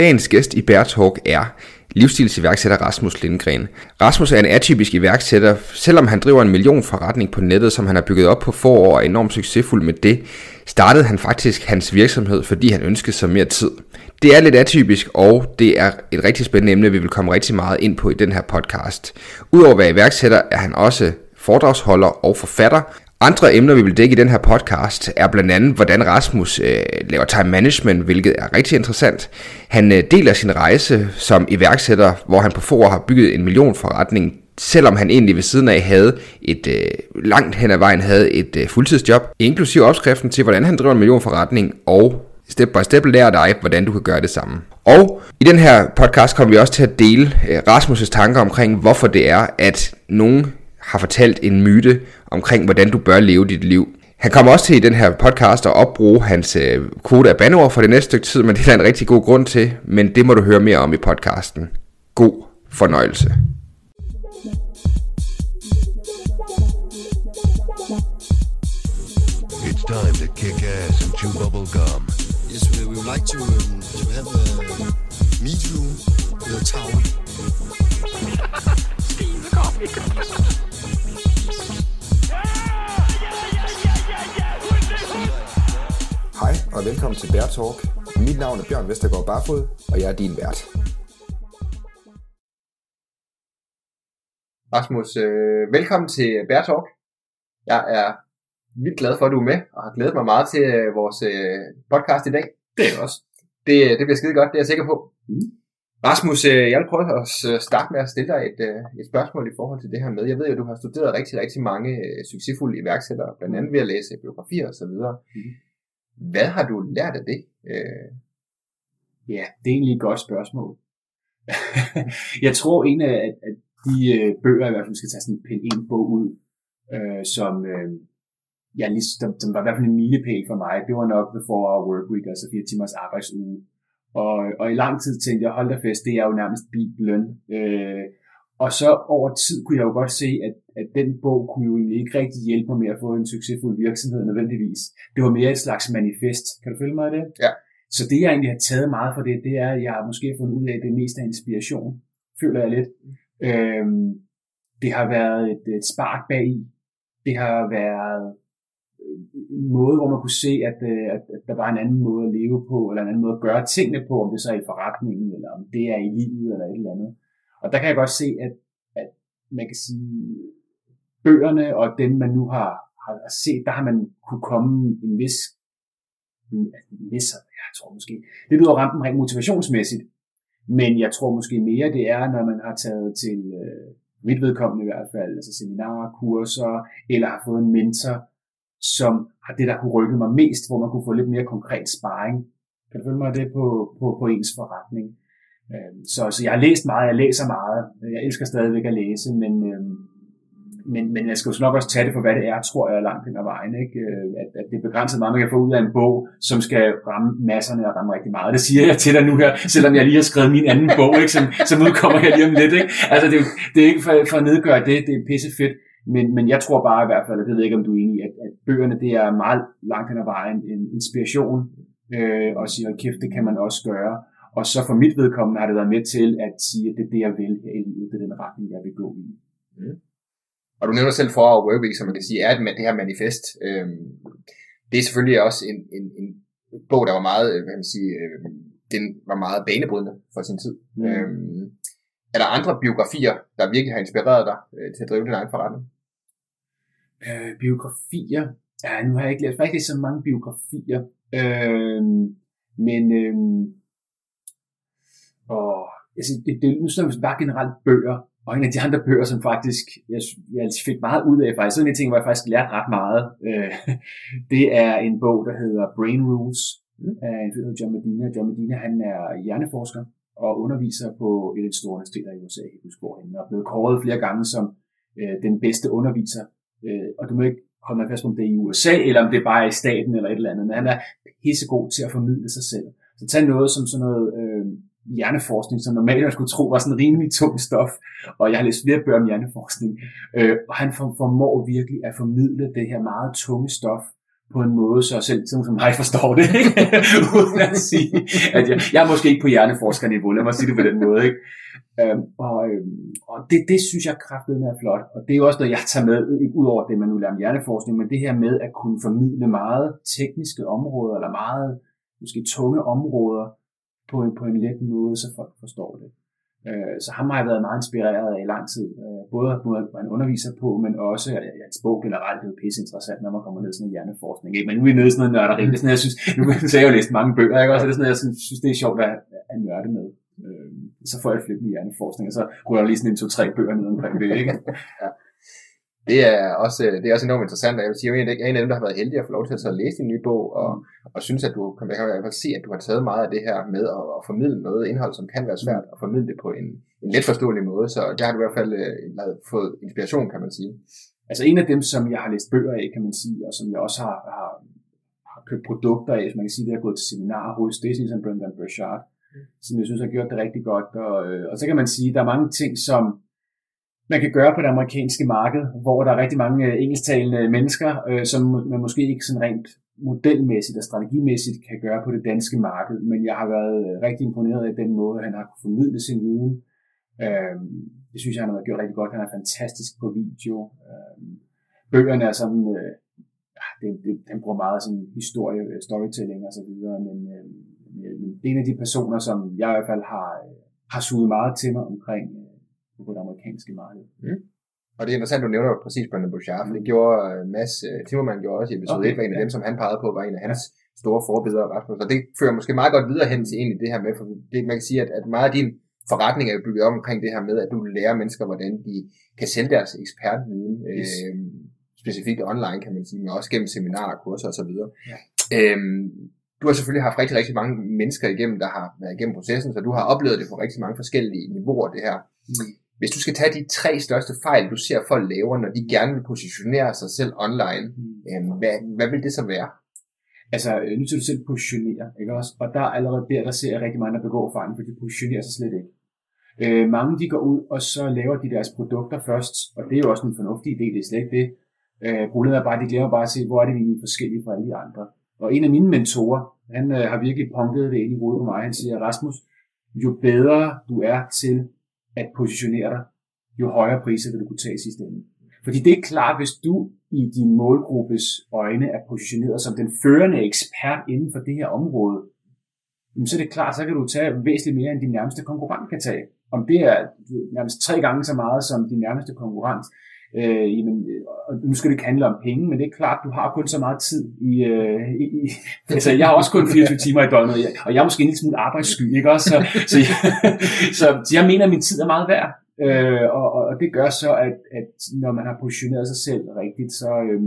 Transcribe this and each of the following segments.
Dagens gæst i Bear Talk er livsstilsiværksætter Rasmus Lindgren. Rasmus er en atypisk iværksætter, selvom han driver en million forretning på nettet, som han har bygget op på få år og er enormt succesfuld med det, startede han faktisk hans virksomhed, fordi han ønskede sig mere tid. Det er lidt atypisk, og det er et rigtig spændende emne, vi vil komme rigtig meget ind på i den her podcast. Udover at være iværksætter, er han også foredragsholder og forfatter, andre emner, vi vil dække i den her podcast, er blandt andet, hvordan Rasmus øh, laver time management, hvilket er rigtig interessant. Han øh, deler sin rejse som iværksætter, hvor han på få år har bygget en million forretning, selvom han egentlig ved siden af havde et øh, langt hen ad vejen havde et øh, fuldtidsjob, inklusive opskriften til, hvordan han driver en million forretning, og step by step lærer dig, hvordan du kan gøre det samme. Og i den her podcast kommer vi også til at dele øh, Rasmus' tanker omkring, hvorfor det er, at nogen har fortalt en myte omkring, hvordan du bør leve dit liv. Han kommer også til i den her podcast at opbruge hans øh, kode af bandeord for det næste stykke tid, men det er der en rigtig god grund til, men det må du høre mere om i podcasten. God fornøjelse. It's time to kick ass and chew bubble gum. Yes, we, we would like to, um, to have a meet you with a tower. Hej og velkommen til Bear Talk. Mit navn er Bjørn Vestergaard Barfod, og jeg er din vært. Rasmus, øh, velkommen til Bear Talk. Jeg er vildt glad for, at du er med, og har glædet mig meget til øh, vores øh, podcast i dag. Det er også. Det, det bliver skide godt, det er jeg sikker på. Mm. Rasmus, øh, jeg vil prøve at s- starte med at stille dig et, øh, et spørgsmål i forhold til det her med. Jeg ved jo, at du har studeret rigtig, rigtig mange øh, succesfulde iværksættere, blandt andet ved at læse biografier og så videre. Mhm. Hvad har du lært af det? Øh, Ja, det er egentlig et godt spørgsmål. jeg tror, en af at de øh, bøger, i hvert fald skal tage sådan en, en bog ud, øh, som, øh, ja, lige, som, som var i hvert fald en milepæl for mig, det var nok The 4-Hour Work Week, altså fire timers arbejdsuge. Og, og i lang tid tænkte jeg, hold da fest, det er jo nærmest bibelen. Øh, og så over tid kunne jeg jo godt se, at, at den bog kunne jo egentlig ikke rigtig hjælpe mig med at få en succesfuld virksomhed nødvendigvis. Det var mere et slags manifest. Kan du følge mig i det? Ja. Så det, jeg egentlig har taget meget fra det, det er, at jeg har måske fundet ud af, at det mest af inspiration, føler jeg lidt. Øhm, det har været et, et spark bag i. Det har været en måde, hvor man kunne se, at, øh, at, at der var en anden måde at leve på, eller en anden måde at gøre tingene på, om det så er i forretningen, eller om det er i livet, eller et eller andet. Og der kan jeg godt se, at, at man kan sige, bøgerne og dem, man nu har, har set, der har man kunne komme en vis, en, altså en vis, jeg tror måske, det lyder ramt rent motivationsmæssigt, men jeg tror måske mere, det er, når man har taget til øh, mit vedkommende i hvert fald, altså seminarer, kurser, eller har fået en mentor, som har det, der kunne rykke mig mest, hvor man kunne få lidt mere konkret sparring. Kan du følge mig det på, på, på ens forretning? Øhm, så, så jeg har læst meget, jeg læser meget. Jeg elsker stadigvæk at læse, men, øhm, men, men jeg skal jo nok også tage det for, hvad det er, tror jeg, langt hen ad vejen. Ikke? Øh, at, at det er begrænset meget, man kan få ud af en bog, som skal ramme masserne og ramme rigtig meget. Det siger jeg til dig nu her, selvom jeg lige har skrevet min anden bog, ikke? Som, som udkommer her lige om lidt. Ikke? Altså, det, er det er ikke for, for at nedgøre det, det er pisse fedt. Men, men jeg tror bare i hvert fald, og det ved jeg ikke, om du er enig i, at, at bøgerne, det er meget langt hen ad vejen en inspiration, øh, og siger, kæft, det kan man også gøre. Og så for mit vedkommende har det været med til at sige, at det er det, jeg vil her i livet, det er den retning, jeg vil gå i. Og du nævner selv for Work Week, som man kan sige, er et, det her manifest. Øhm, det er selvfølgelig også en, en, en bog, der var meget, øh, hvad kan man sige, øh, den var meget banebrydende for sin tid. Mm. Mm. Øhm, er der andre biografier, der virkelig har inspireret dig øh, til at drive din egen forretning? Øh, biografier. Ja, nu har jeg ikke læst, faktisk så mange biografier. Øh, men øh, og, altså, det, det, nu snakker vi bare generelt bøger. Og en af de andre bøger, som faktisk jeg, jeg fik meget ud af, faktisk, sådan en ting, hvor jeg faktisk lærte ret meget, øh, det er en bog, der hedder Brain Rules, af en fyr, John Medina. John Medina, han er hjerneforsker og underviser på et af de store universiteter i USA, jeg kan huske, han er blevet kåret flere gange som øh, den bedste underviser. Øh, og du må ikke holde mig fast på, om det er i USA, eller om det er bare i staten, eller et eller andet, men han er pissegod til at formidle sig selv. Så tag noget som sådan noget øh, hjerneforskning, som normalt jeg skulle tro var sådan rimelig tung stof, og jeg har læst flere bøger om hjerneforskning, øh, og han formår virkelig at formidle det her meget tunge stof på en måde, så selv sådan som mig forstår det, ikke? uden at sige, at jeg, jeg er måske ikke på hjerneforskerniveau, lad mig sige det på den måde. Ikke? Øhm, og øhm, og det, det synes jeg kraftigt er flot, og det er jo også noget, jeg tager med, ikke ud over det, man nu lærer om hjerneforskning, men det her med at kunne formidle meget tekniske områder, eller meget måske tunge områder, på en, på en let måde, så folk forstår det. Øh, så ham har jeg været meget inspireret af i lang tid. Øh, både måde, hvor han underviser på, men også at hans bog generelt er jo pisse interessant, når man kommer ned i sådan en hjerneforskning. Ikke? Men nu er vi nede i sådan noget nørderi. Det er sådan, jeg synes, nu har jeg jo læst mange bøger, ikke? Også, det er sådan, jeg synes, det er sjovt at, at nørde med. Øh, så får jeg flippet med hjerneforskning, og så ruller jeg lige sådan en to-tre bøger ned omkring det. Ikke? ja. Det er også, det er også enormt interessant, og jeg vil sige, at jeg er en af dem, der har været heldig at få lov til at læse din nye bog, og, og synes, at du kan, kan i hvert fald se, at du har taget meget af det her med at, at formidle noget indhold, som kan være svært, at formidle det på en, en let forståelig måde, så der har du i hvert fald uh, fået inspiration, kan man sige. Altså en af dem, som jeg har læst bøger af, kan man sige, og som jeg også har, har, har købt produkter af, som man kan sige, det har gået til seminarer hos, det er sådan som Brendan Burchard, mm. som jeg synes har gjort det rigtig godt, og, øh, og så kan man sige, at der er mange ting, som man kan gøre på det amerikanske marked, hvor der er rigtig mange øh, engelsktalende mennesker, øh, som man måske ikke sådan rent modelmæssigt og strategimæssigt kan gøre på det danske marked, men jeg har været øh, rigtig imponeret af den måde, han har formidlet sin viden. Øh, det synes jeg, han har gjort rigtig godt. Han er fantastisk på video. Øh, bøgerne er sådan, øh, ah, det, det, han bruger meget sådan historie, øh, storytelling og så videre, men øh, det er en af de personer, som jeg i hvert fald har, øh, har suget meget til mig omkring øh, på det amerikanske marked. Mm. Og det er interessant, du nævner præcis Brendan Bouchard, for det gjorde uh, Mads uh, Timmermann gjorde også i episode okay, 1, var en af ja. dem, som han pegede på, var en af hans store forbilleder, Rasmus. Og det fører måske meget godt videre hen til egentlig det her med, for det, man kan sige, at, at meget af din forretning er bygget op omkring det her med, at du lærer mennesker, hvordan de kan sælge deres ekspertviden, yes. øh, specifikt online, kan man sige, men også gennem seminarer, kurser osv. Ja. Øhm, du har selvfølgelig haft rigtig, rigtig mange mennesker igennem, der har været igennem processen, så du har oplevet det på rigtig mange forskellige niveauer, det her. Mm. Hvis du skal tage de tre største fejl, du ser folk laver, når de gerne vil positionere sig selv online, øh, hvad, hvad vil det så være? Altså, øh, nu skal du selv positionere, ikke også? Og der er allerede der, der ser jeg rigtig mange, der begår fejlen, for de positionerer sig slet ikke. Øh, mange de går ud, og så laver de deres produkter først, og det er jo også en fornuftig idé, det er slet ikke det. Øh, problemet er bare, at de glemmer bare at se, hvor er det, vi er forskellige fra alle de andre. Og en af mine mentorer, han øh, har virkelig punket det ind i hovedet på mig. Han siger, Rasmus, jo bedre du er til at positionere dig, jo højere priser vil du kunne tage i sidste ende. Fordi det er klart, hvis du i din målgruppes øjne er positioneret som den førende ekspert inden for det her område, så er det klart, så kan du tage væsentligt mere, end din nærmeste konkurrent kan tage. Om det er nærmest tre gange så meget som din nærmeste konkurrent, øh, jamen, og nu skal det ikke handle om penge, men det er klart, du har kun så meget tid i, øh, i, i altså jeg har også kun 24 timer i døgnet, og jeg er måske en lille smule arbejdssky, ikke også? Så, så, jeg, så, så jeg mener, at min tid er meget værd, øh, og, og det gør så, at, at når man har positioneret sig selv rigtigt, så, øh,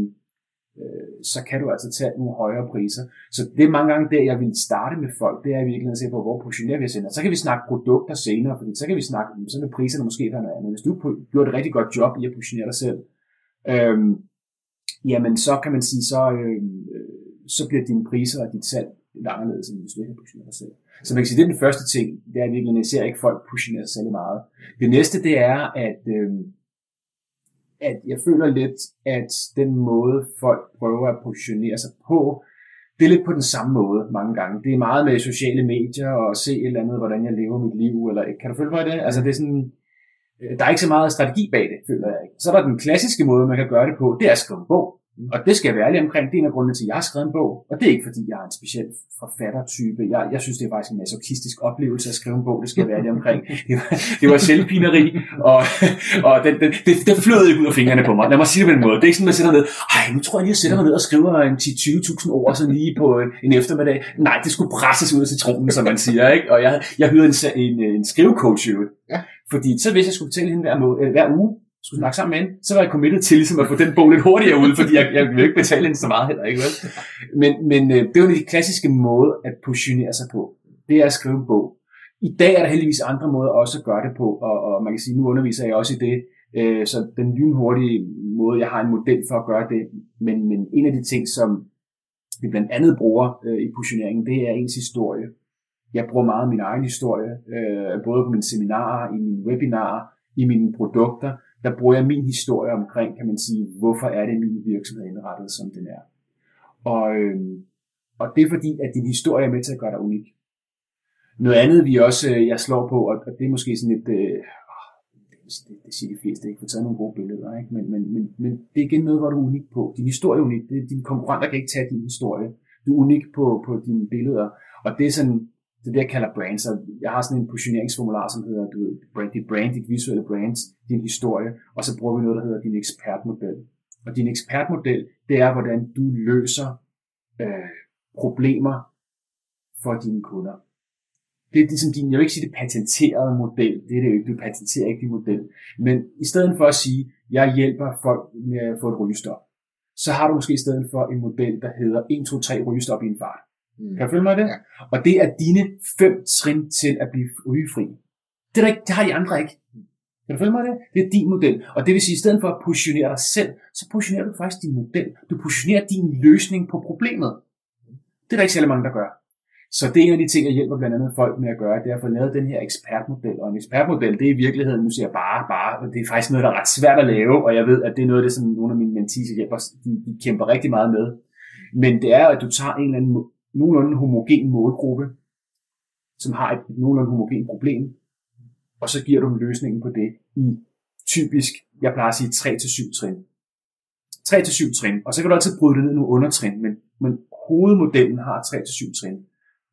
øh, så kan du altså tage nogle højere priser. Så det er mange gange det, jeg vil starte med folk, det er i virkeligheden at se på, hvor positionerer vi os Så kan vi snakke produkter senere, fordi så kan vi snakke, så vil priserne måske være noget andet. Hvis du gjorde et rigtig godt job i at positionere dig selv, øh, jamen så kan man sige, så, øh, så bliver dine priser og dit salg lidt anderledes, end hvis du ikke har positioneret dig selv. Så man kan sige, det er den første ting, det er virkelig, jeg ser ikke folk positionere sig særlig meget. Det næste, det er, at øh, at jeg føler lidt, at den måde, folk prøver at positionere sig på, det er lidt på den samme måde mange gange. Det er meget med sociale medier og se et eller andet, hvordan jeg lever mit liv, eller kan du følge mig i det? Altså det er sådan, øh, der er ikke så meget strategi bag det, føler jeg ikke. Så er der den klassiske måde, man kan gøre det på, det er at skrive en bog. Og det skal jeg være ærlig omkring. Det er en af grundene til, at jeg har skrevet en bog. Og det er ikke, fordi jeg er en speciel forfattertype. Jeg, jeg synes, det er faktisk en masochistisk oplevelse at skrive en bog. Det skal jeg være ærlig omkring. Det var, det var selvpineri, og, og det, det, det, det flød ikke ud af fingrene på mig. Lad mig sige det på en måde. Det er ikke sådan, man sætter ned. Ej, nu tror jeg lige, at jeg sætter mig ned og skriver en 10-20.000 ord sådan lige på en eftermiddag. Nej, det skulle presses ud af citronen, som man siger. Ikke? Og jeg, jeg hyrede en, en, en skrivecoach Ja. Fordi så hvis jeg skulle fortælle hende hver, må, hver uge, skulle snakke sammen med hende, så var jeg committed til ligesom at få den bog lidt hurtigere ud, fordi jeg, jeg ville ikke betale hende så meget heller, ikke vel? Men, men øh, det er jo de klassiske måde at positionere sig på. Det er at skrive en bog. I dag er der heldigvis andre måder også at gøre det på, og, og man kan sige, nu underviser jeg også i det, øh, så den lynhurtige måde, jeg har en model for at gøre det, men, men en af de ting, som vi blandt andet bruger øh, i positioneringen, det er ens historie. Jeg bruger meget min egen historie, øh, både på mine seminarer, i mine webinarer, i mine produkter, der bruger jeg min historie omkring, kan man sige, hvorfor er det min virksomhed indrettet, som den er. Og, øh, og det er fordi, at din historie er med til at gøre dig unik. Noget andet, vi også, øh, jeg slår på, og det er måske sådan et, øh, det, det siger de fleste ikke, for taget nogle gode billeder, ikke? Men, men, men, men det er igen noget, hvor du er unik på. Din historie er unik. Det, dine konkurrenter kan ikke tage din historie. Du er unik på, på dine billeder. Og det er sådan, det er det, jeg kalder brands. Og jeg har sådan en positioneringsformular, som hedder du ved, brand, dit brand, dit visuelle brand, din historie, og så bruger vi noget, der hedder din ekspertmodel. Og din ekspertmodel, det er, hvordan du løser øh, problemer for dine kunder. Det er ligesom din, jeg vil ikke sige det patenterede model, det er det jo ikke, du patenterer ikke din model. Men i stedet for at sige, jeg hjælper folk med at få et rygestop, så har du måske i stedet for en model, der hedder 1, 2, 3 rygestop i en fart. Mm. Kan du følge mig det? Ja. Og det er dine fem trin til at blive rygefri. Det, er der ikke, det har de andre ikke. Kan du følge mig det? Det er din model. Og det vil sige, at i stedet for at positionere dig selv, så positionerer du faktisk din model. Du positionerer din løsning på problemet. Det er der ikke særlig mange, der gør. Så det er en af de ting, jeg hjælper blandt andet folk med at gøre, det er at få lavet den her ekspertmodel. Og en ekspertmodel, det er i virkeligheden, nu siger jeg bare, bare, det er faktisk noget, der er ret svært at lave, og jeg ved, at det er noget af det, som nogle af mine mentees hjælper, de, de kæmper rigtig meget med. Men det er, at du tager en eller anden nogenlunde homogen målgruppe, som har et nogenlunde homogen problem, og så giver du dem løsningen på det i typisk, jeg plejer at sige 3-7 trin. 3-7 trin, og så kan du altid bryde det ned i nogle undertrin, men, men hovedmodellen har 3-7 trin.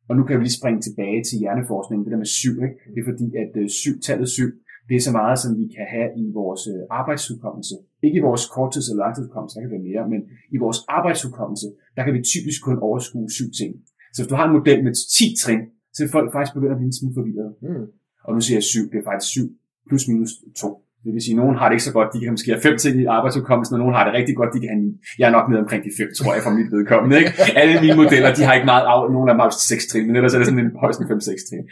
Og nu kan vi lige springe tilbage til hjerneforskningen, det der med 7, ikke? det er fordi, at øh, 7, tallet 7, det er så meget, som vi kan have i vores øh, arbejdsudkommelse. Ikke i vores korttids- eller langtidsudkommelse, der kan være mere, men i vores arbejdsudkommelse, der kan vi typisk kun overskue syv ting. Så hvis du har en model med 10 trin, så vil folk faktisk begynde at blive en smule forvirret. Mm. Og nu siger jeg 7, det er faktisk 7 plus minus 2. Det vil sige, at nogen har det ikke så godt, de kan måske have 5 ting i arbejdsudkommelsen, og nogen har det rigtig godt, de kan have 9. Jeg er nok nede omkring de 5, tror jeg, for mit vedkommende. Ikke? Alle mine modeller, de har ikke meget af, nogle af dem har 6 trin, men ellers er det sådan en højst 5-6 trin.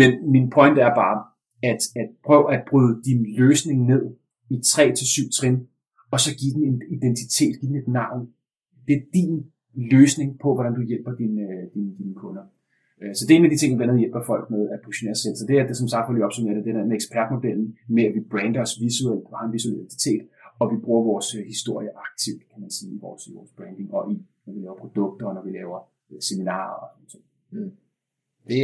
Men min point er bare, at, at prøve at bryde din løsning ned i 3-7 trin, og så give den en identitet, give den et navn. Det er din løsning på, hvordan du hjælper dine, øh, dine, dine kunder. Øh, så det er en af de ting, jeg blandt andet hjælper folk med at positionere sig selv. Så det er det, som sagt, vi opsummerer det, det der med ekspertmodellen, med at vi brander os visuelt, og har en visuel identitet, og vi bruger vores øh, historie aktivt, kan man sige, i vores, i vores branding, og i, når vi laver produkter, og når vi laver seminarer og sådan noget. Mm. Det,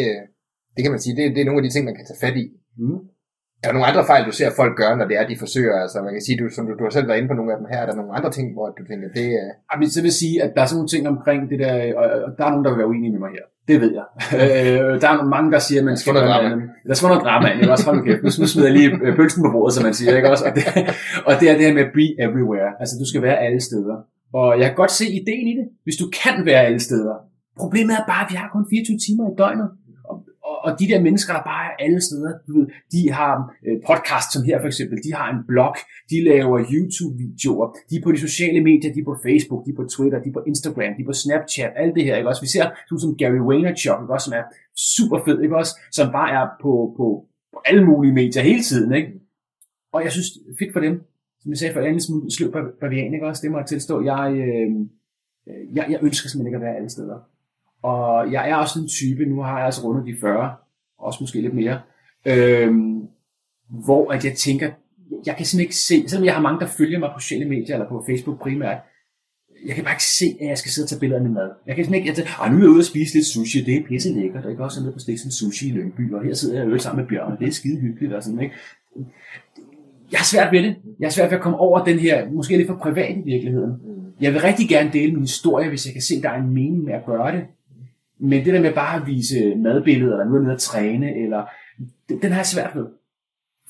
det kan man sige, det, det er nogle af de ting, man kan tage fat i. Mm. Er der nogle andre fejl, du ser folk gøre, når det er, de forsøger? Altså, man kan sige, du, som du, du har selv været inde på nogle af dem her, er der nogle andre ting, hvor du tænker, det er... Jamen, så vil sige, at der er sådan nogle ting omkring det der, og og der er nogen, der vil være uenige med mig her. Det ved jeg. Øh, der er mange, der siger, at man skal... få noget drama. Der skal noget drama ikke også? Hold nu kæft. Nu smider jeg lige øh, pølsen på bordet, som man siger, ikke også? Og det, og det er det her med be everywhere. Altså, du skal være alle steder. Og jeg kan godt se ideen i det, hvis du kan være alle steder. Problemet er bare, at vi har kun 24 timer i døgnet. Og, de der mennesker, der bare er alle steder, du ved, de har øh, podcast som her for eksempel, de har en blog, de laver YouTube-videoer, de er på de sociale medier, de er på Facebook, de er på Twitter, de er på Instagram, de er på Snapchat, alt det her, ikke også? Vi ser sådan som Gary Vaynerchuk, ikke også, som er super fed, ikke også? Som bare er på, på, på alle mulige medier hele tiden, ikke? Og jeg synes, fedt for dem. Som jeg sagde før, jeg er en på smule sløv bavian, ikke også? Det må jeg tilstå. Jeg, øh, øh, jeg, jeg ønsker simpelthen ikke at være alle steder. Og jeg er også en type, nu har jeg altså rundet de 40, også måske lidt mere, øhm, hvor at jeg tænker, jeg kan simpelthen ikke se, selvom jeg har mange, der følger mig på sociale medier, eller på Facebook primært, jeg kan bare ikke se, at jeg skal sidde og tage billeder af min mad. Jeg kan simpelthen ikke, jeg tænker, "Ej, nu er jeg ude og spise lidt sushi, det er pisse lækkert, og ikke også nede på Stiksen Sushi i Lyngby, og her sidder jeg øver sammen med Bjørn, og det er skide hyggeligt og sådan, ikke? Jeg har svært ved det. Jeg har svært ved at komme over den her, måske lidt for privat i virkeligheden. Jeg vil rigtig gerne dele min historie, hvis jeg kan se, at der er en mening med at gøre det. Men det der med bare at vise madbilleder, eller nu er nede at træne, eller, den, den har jeg svært ved.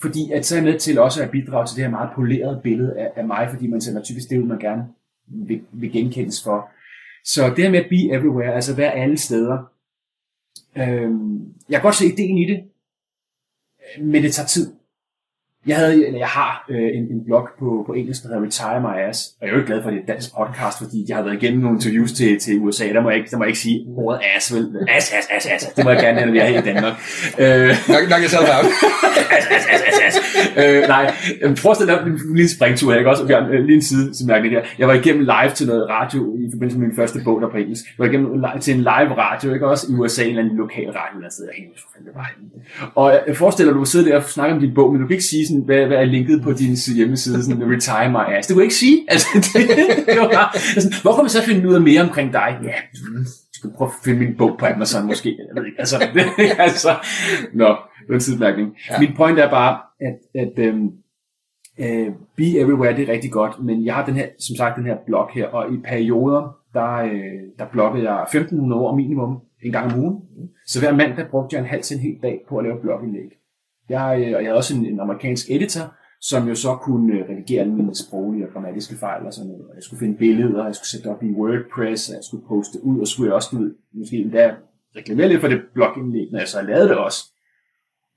Fordi at så er jeg med til også at bidrage til det her meget polerede billede af, af mig, fordi man sender typisk det ud, man gerne vil, vil genkendes for. Så det her med at be everywhere, altså være alle steder. Øhm, jeg kan godt se ideen i det, men det tager tid. Jeg, havde, eller jeg har øh, en, en blog på, på engelsk, der hedder Retire My Ass, og jeg er jo ikke glad for, at det er et dansk podcast, fordi jeg har været igennem nogle interviews til, til USA, der må jeg ikke, der må jeg ikke sige ordet ass, vel? Ass, ass, ass, ass. Det må jeg gerne, når vi er her i Danmark. Øh, Nok, nok jeg selv out. as, as, as, as, as. Øh, nej, øh, forestil dig en lille springtur her, ikke også? Bjørn, øh, lige en side, som jeg her. Jeg var igennem live til noget radio i forbindelse med min første bog, der på engelsk. Jeg var igennem li- til en live radio, ikke også? I USA, en eller anden lokal radio, der sidder jeg ikke, hvor fanden det var henne. Og jeg forestiller dig, du sidder der og snakker om din bog, men du kan ikke sige sådan hvad, hvad er linket på din hjemmeside, sådan, retire my ass. Det kunne jeg ikke sige. Altså, det, det var bare, sådan, hvor kan man så finde ud af mere omkring dig? Ja, du skal prøve at finde min bog på Amazon måske. Jeg ved ikke, altså, altså, nå, det var en tidmærkning. Ja. Min point er bare, at, at øhm, øh, Be Everywhere, det er rigtig godt, men jeg har den her, som sagt, den her blog her, og i perioder, der, øh, der bloggede jeg 1500 ord minimum en gang om ugen. Så hver mandag brugte jeg en halv til en hel dag på at lave blogindlæg. Jeg, øh, og jeg havde også en, en amerikansk editor, som jo så kunne øh, redigere alle mine sproglige og grammatiske fejl og sådan noget. Og jeg skulle finde billeder, jeg skulle sætte op i WordPress, og jeg skulle poste ud, og skulle jeg også ud, måske endda reklamere lidt for det blogindlæg, når altså, jeg så lavede det også.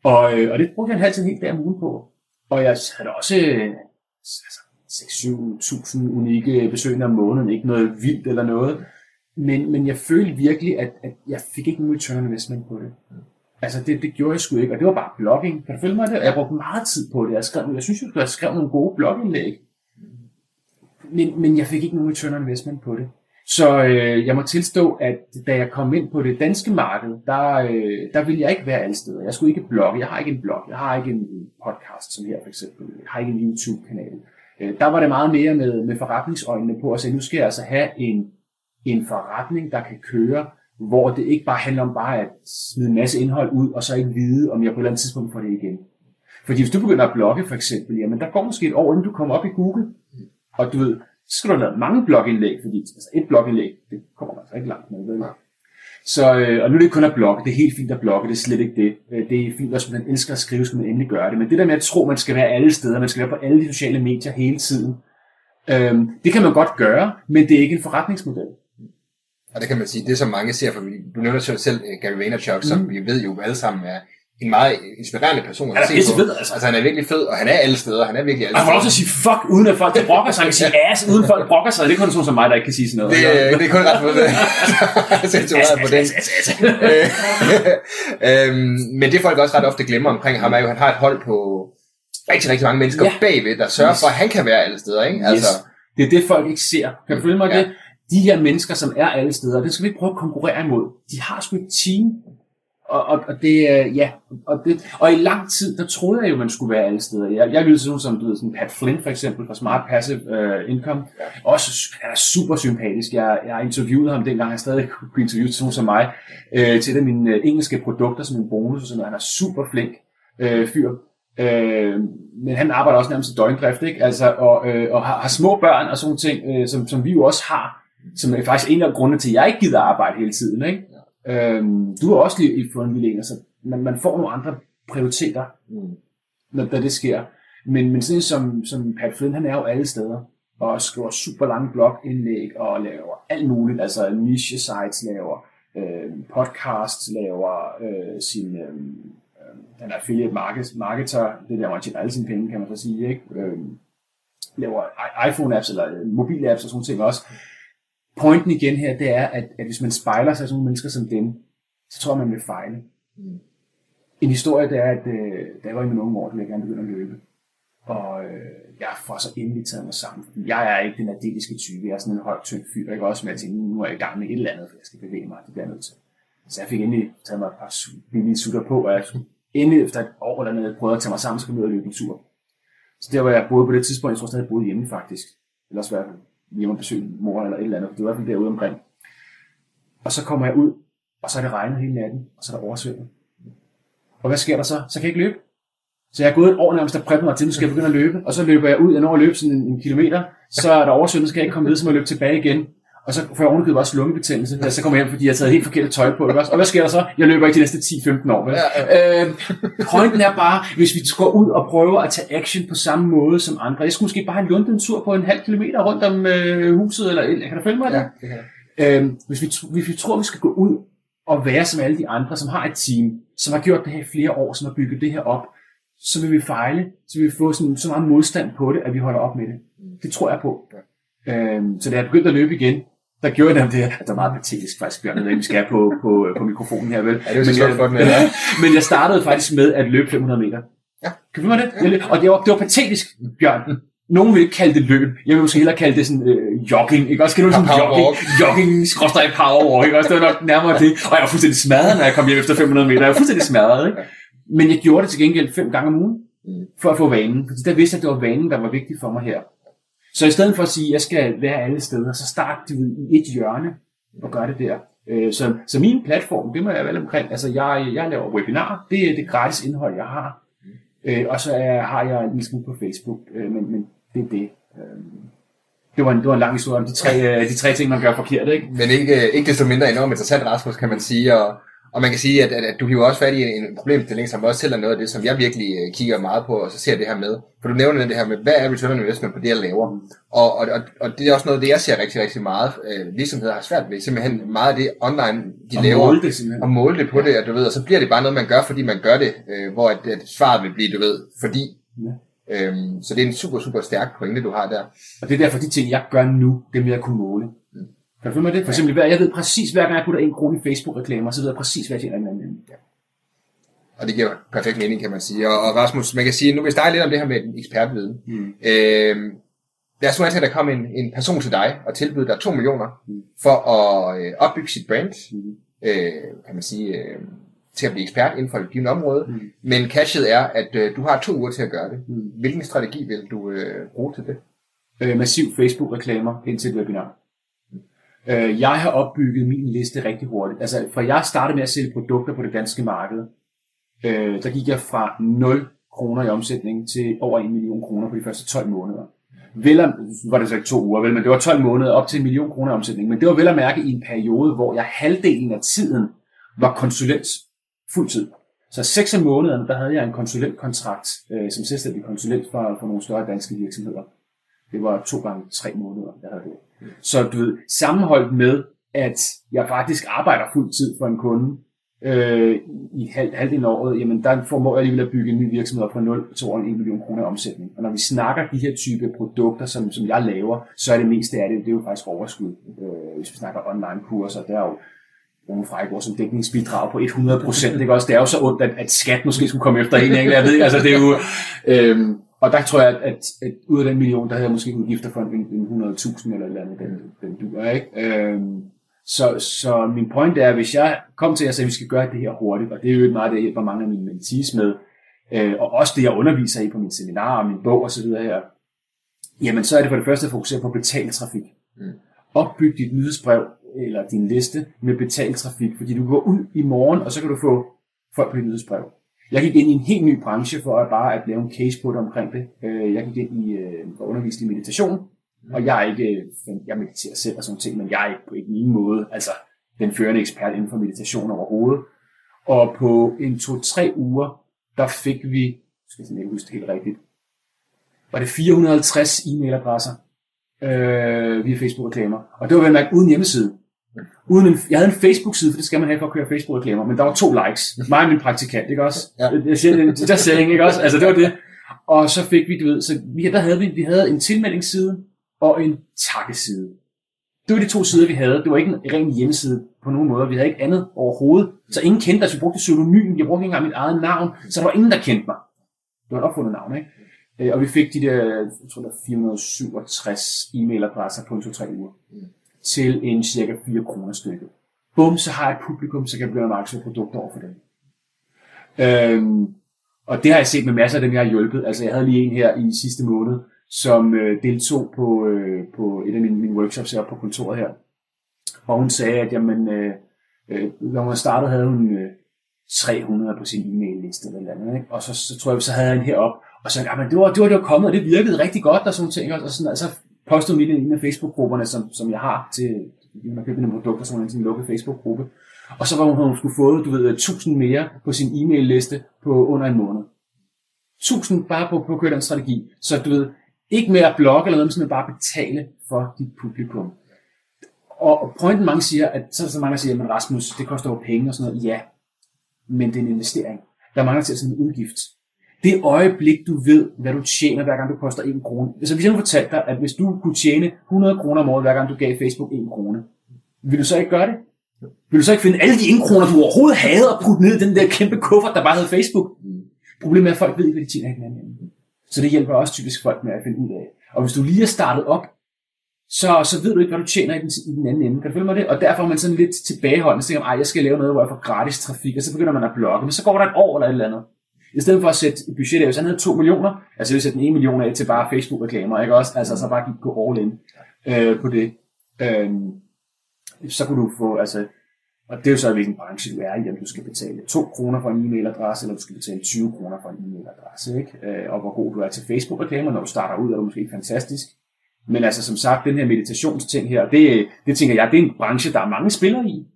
Og, øh, og det brugte jeg en halv til en hel dag om ugen på. Og jeg havde også altså, 6-7.000 unikke besøgende om måneden, ikke noget vildt eller noget. Men, men jeg følte virkelig, at, at jeg fik ikke nogen return on investment på det. Altså, det, det gjorde jeg sgu ikke, og det var bare blogging. Kan du følge mig det? Jeg brugte meget tid på det. Jeg, skrev, jeg synes jo, jeg skrev nogle gode blogindlæg. Men, men jeg fik ikke nogen return on investment på det. Så øh, jeg må tilstå, at da jeg kom ind på det danske marked, der, øh, der ville jeg ikke være alle steder. Jeg skulle ikke blogge. Jeg har ikke en blog. Jeg har ikke en podcast som her for eksempel. Jeg har ikke en YouTube-kanal. Øh, der var det meget mere med, med forretningsøjnene på at sige, nu skal jeg altså have en, en forretning, der kan køre, hvor det ikke bare handler om bare at smide en masse indhold ud, og så ikke vide, om jeg på et eller andet tidspunkt får det igen. Fordi hvis du begynder at blogge for eksempel, jamen der går måske et år, inden du kommer op i Google, og du ved, så skal du have lavet mange blogindlæg, fordi altså et blogindlæg, det kommer man altså ikke langt med. Ved. Så, øh, og nu er det ikke kun at blogge, det er helt fint at blogge, det er slet ikke det. Øh, det er fint, hvis man elsker at skrive, skal man endelig gøre det. Men det der med at tro, man skal være alle steder, man skal være på alle de sociale medier hele tiden, øhm, det kan man godt gøre, men det er ikke en forretningsmodel. Og det kan man sige, det som mange ser, for du nævner selv øh, Gary Vaynerchuk, som Mm. vi ved jo alle sammen er en meget inspirerende person Han er pisse fed, altså. altså. han er virkelig fed, og han er alle steder, han er virkelig alle han får lov til steder. at sige fuck, uden at folk der brokker sig. Han kan sige ass, uden folk brokker sig. Det er kun sådan som mig, der ikke kan sige sådan noget. Det, øh, det er kun ret fedt. Jeg censureret på den. Øh, øhm, men det folk også ret ofte glemmer omkring ham, er jo, at han har et hold på rigtig, rigtig mange mennesker ja. bagved, der sørger Yes. for, at han kan være alle steder. Ikke? Altså, Yes. Det er det, folk ikke ser. Kan du følge mig Ja. det? De her mennesker, som er alle steder, det skal vi ikke prøve at konkurrere imod. De har sgu et team. Og, og, og det er, ja, og, det, og i lang tid, der troede jeg jo, man skulle være alle steder. Jeg, jeg til nogen som, du ved, sådan Pat Flynn for eksempel, fra Smart Passive uh, Income. Ja. Også, han er super sympatisk. Jeg, jeg interviewede ham dengang, han stadig kunne interviewe til nogen som mig, øh, til et af mine øh, engelske produkter som en bonus og sådan noget. Han er super flink øh, fyr. Øh, men han arbejder også nærmest i døgndrift, ikke? Altså, og, øh, og har, har små børn og sådan ting, øh, som, som vi jo også har, som er faktisk en af grundene til, at jeg ikke gider arbejde hele tiden. Ikke? Ja. Øhm, du har også lige fået en lille en, altså, man, man får nogle andre prioriteter, Mm. når, når det sker. Men, men sådan som, som Pat Flynn, han er jo alle steder, og skriver super lange blogindlæg, og laver alt muligt, altså niche sites laver, øh, podcasts laver, øh, sin, øh, øh, han er affiliate market, marketer, det er der, hvor han tjener alle sine penge, kan man så sige, ikke? Øh, laver iPhone-apps eller mobil-apps og sådan ting også. Pointen igen her, det er, at, at hvis man spejler sig af sådan nogle mennesker som dem, så tror jeg, man vil fejle. Mm. En historie, det er, at øh, da jeg var i mine unge år, ville jeg gerne begynde at løbe. Og øh, jeg får så endelig taget mig sammen. Jeg er ikke den atletiske type. Jeg er sådan en høj, tynd fyr. Ikke også med at tænke, nu er jeg i gang med et eller andet, for jeg skal bevæge mig. Det bliver jeg nødt til. Så jeg fik endelig taget mig et par billige sutter på, og jeg endelig efter et år eller noget prøvede at tage mig sammen, så skulle jeg ud og løbe en tur. Så der var jeg boede på det tidspunkt, jeg tror stadig, jeg boede hjemme faktisk. Eller også var jeg hjemme og besøge mor eller et eller andet. Det var i hvert fald derude omkring. Og så kommer jeg ud, og så er det regnet hele natten, og så er der oversvømmet. Og hvad sker der så? Så kan jeg ikke løbe. Så jeg er gået et år nærmest og præppet mig til, nu skal jeg begynde at løbe. Og så løber jeg ud, jeg når at løbe sådan en, en kilometer. Så er der oversvømmet, så kan jeg ikke komme ned, så må jeg løbe tilbage igen. Og så får jeg ovenikøbet også lungebetændelse, da så kommer jeg hjem, fordi jeg har taget helt forkert tøj på. Ikke? Og hvad sker der så? Jeg løber ikke de næste 10-15 år. Vel? Ja, Øh, pointen er bare, hvis vi går ud og prøver at tage action på samme måde som andre. Jeg skulle måske bare have en tur på en halv kilometer rundt om øh, huset, eller kan du følge mig der? ja, det kan jeg. Øhm, hvis, vi, hvis vi tror, vi skal gå ud og være som alle de andre, som har et team, som har gjort det her i flere år, som har bygget det her op, så vil vi fejle, så vil vi få sådan, så meget modstand på det, at vi holder op med det. Det tror jeg på. Øhm, så da jeg begyndte at løbe igen, der gjorde jeg det her. Det var meget patetisk faktisk, Bjørn, jeg ved ikke, skal på, på, på mikrofonen her, vel? Ja, det er Men jeg- for den, ja. Men jeg startede faktisk med at løbe 500 meter. Ja. Kan du det? Løb, og det var, det var patetisk, Bjørn. Nogen vil ikke kalde det løb. Jeg vil måske hellere kalde det sådan øh, jogging. Ikke også? Skal du sådan jogging? Jogging, skråstrej power walk. Ikke også? Det var nok nærmere det. Og jeg var fuldstændig smadret, når jeg kom hjem efter 500 meter. Jeg var fuldstændig smadret. Ikke? Men jeg gjorde det til gengæld fem gange om ugen. for at få vanen. Fordi der vidste jeg, at det var vanen, der var vigtig for mig her. Så i stedet for at sige, at jeg skal være alle steder, så start du ved, i et hjørne og gør det der. Øh, Så, så min platform, det må jeg vel omkring, altså jeg, jeg laver webinarer, det er det gratis indhold, jeg har. Øh, Og så er, har jeg en lille smule på Facebook, øh, men, men det er det. Øh, Det var, en, det var en lang historie om de tre, øh, de tre ting, man gør forkert, ikke? Men ikke, øh, ikke desto mindre enormt interessant, Rasmus, kan man sige. Og, og man kan sige, at, at, at du hiver også fat i en, en problemstilling, som også selv er noget af det, som jeg virkelig øh, kigger meget på, og så ser det her med. For du nævner det her med, hvad er return on investment på det, jeg laver? Og, og, og, og det er også noget af det, jeg ser rigtig, rigtig meget. Øh, virksomheder har svært ved, simpelthen meget af det online, de Og laver. måle det simpelthen. Og måle det på det, og du ved, og så bliver det bare noget, man gør, fordi man gør det, øh, hvor at, at svaret vil blive, du ved, fordi. Ja. Øhm, så det er en super, super stærk pointe, du har der. Og det er derfor, de ting, jeg gør nu, det er med at kunne måle. Kan du følge mig det? For eksempel, hver- jeg ved præcis, hver gang jeg putter en krone i Facebook-reklamer, så ved jeg præcis, hvad jeg tjener i den anden ende. Og det giver perfekt mening, kan man sige. Og, og Rasmus, man kan sige, nu vil jeg lidt om det her med ekspertviden. Mm. Øhm, lad os nu antage, at der kommer en, en person til dig og tilbyder dig 2 millioner Mm. for at øh, opbygge sit brand, Mm. øh, kan man sige, øh, til at blive ekspert inden for et givet område. Mm. Men catchet er, at øh, du har to uger til at gøre det. Mm. Hvilken strategi vil du øh, bruge til det? øh, massiv Facebook-reklamer ind til et webinar. Øh, jeg har opbygget min liste rigtig hurtigt. Altså, fra jeg startede med at sælge produkter på det danske marked, øh, der gik jeg fra 0 kroner i omsætning til over 1 million kroner på de første 12 måneder. Vel at, var det så ikke to uger, vel, men det var 12 måneder op til en million kroner i omsætning. Men det var vel at mærke i en periode, hvor jeg halvdelen af tiden var konsulent fuldtid. Så seks af månederne, der havde jeg en konsulentkontrakt øh, som selvstændig konsulent for, for nogle større danske virksomheder. Det var to gange tre måneder, jeg havde det. Så du ved, sammenholdt med, at jeg faktisk arbejder fuld tid for en kunde øh, i halv, halvdelen af året, jamen der formår jeg alligevel at bygge en ny virksomhed op fra 0 til over 1 million kroner i omsætning. Og når vi snakker de her type produkter, som, som jeg laver, så er det meste af det, det er jo faktisk overskud. Øh, hvis vi snakker online kurser, der er jo nogle Frejgaard som dækningsbidrag på 100 procent. Det, også, det er jo så ondt, at, at skat måske skulle komme efter en. Jeg ved ikke, altså det er jo... Øh, og der tror jeg, at, at, at ud af den million, der havde jeg måske udgifter for en, en 100.000 eller eller andet, den, den duer, ikke? Øhm, så, så min point er, at hvis jeg kom til at sige, at vi skal gøre det her hurtigt, og det er jo meget det, hjælper mange af mine mentees med, øh, og også det, jeg underviser i på mine seminarer og min bog osv. her, jamen så er det for det første at fokusere på betalt trafik. Mm. Opbyg dit nyhedsbrev eller din liste med betalt trafik, fordi du går ud i morgen, og så kan du få folk på dit nyhedsbrev. Jeg gik ind i en helt ny branche for at bare at lave en case på det omkring det. Øh, jeg gik ind i øh, for at undervise i meditation, og jeg er ikke, øh, jeg mediterer selv og sådan ting, men jeg er ikke på ikke min måde, altså den førende ekspert inden for meditation overhovedet. Og på en to-tre uger, der fik vi, jeg skal jeg ikke huske det helt rigtigt, var det 450 e-mailadresser øh, via Facebook-reklamer. Og det var vel mærke uden hjemmeside. Uden en, jeg havde en Facebook-side, for det skal man have for at køre Facebook-reklamer, men der var to likes. Mig og min praktikant, ikke også? Ja. Jeg siger, det er selling, ikke også? Altså, det var det. Og så fik vi, du ved, så vi, der havde vi, vi havde en tilmeldingsside og en takkeside. Det var de to sider, vi havde. Det var ikke en ren hjemmeside på nogen måde. Vi havde ikke andet overhovedet. Så ingen kendte os. Vi brugte pseudonym. Jeg brugte ikke engang mit eget navn. Så der var ingen, der kendte mig. Det var et opfundet navn, ikke? Øh, Og vi fik de der, jeg tror der er 467 e-mailadresser på en 2-3 uger. Til en cirka 4 kroner stykke. Bum, så har jeg et publikum, så kan jeg begynde at markedsføre produkter over for dem. Øhm, og det har jeg set med masser af dem, jeg har hjulpet. Altså jeg havde lige en her i sidste måned, som øh, deltog på, øh, på et af mine, mine workshops her på kontoret her. Og hun sagde, at jamen, øh, øh, når hun startede, havde hun øh, 300 på sin e-mail-liste eller andet. Ikke? Og så, så tror jeg, så havde jeg en herop, og så jamen, det var, det var, det var kommet, og det virkede rigtig godt, og sådan ting. Og, sådan, altså, så postede hun i en af Facebook-grupperne, som, som jeg har til, når man køber nogle produkter, så hun har en lukket Facebook-gruppe. Og så var hun, hun skulle få, du ved, 1000 mere på sin e-mail-liste på under en måned. 1000 bare på, på køre den strategi. Så du ved, ikke med at blogge eller noget, men bare betale for dit publikum. Og pointen mange siger, at så er der så mange, der siger, at Rasmus, det koster jo penge og sådan noget. Ja, men det er en investering. Der er mange, der ser sådan en udgift. Det øjeblik, du ved, hvad du tjener, hver gang du koster 1 krone. Altså hvis jeg nu fortalte dig, at hvis du kunne tjene 100 kroner om året, hver gang du gav Facebook 1 krone, vil du så ikke gøre det? Vil du så ikke finde alle de 1 kroner, du overhovedet havde og putte ned i den der kæmpe kuffert, der bare hed Facebook? Problemet er, at folk ved ikke, hvad de tjener hinanden. Så det hjælper også typisk folk med at finde ud af. Og hvis du lige er startet op, så, så ved du ikke, hvad du tjener i den, i den anden ende. Kan du følge mig det? Og derfor er man sådan lidt tilbageholdende. Så tænker man, jeg skal lave noget, hvor jeg får gratis trafik, og så begynder man at blogge. Men så går der et år eller et eller andet. I stedet for at sætte et budget af, hvis han havde 2 millioner, altså vil sætte en 1 million af til bare Facebook-reklamer, ikke også? Altså så bare gik gå all in øh, på det. Øhm, så kunne du få, altså, og det er jo så, hvilken branche du er i, om du skal betale 2 kroner for en e-mailadresse, eller du skal betale 20 kroner for en e-mailadresse, ikke? Øh, og hvor god du er til Facebook-reklamer, når du starter ud, er du måske fantastisk. Men altså, som sagt, den her meditationsting her, det, det tænker jeg, det er en branche, der er mange spillere i.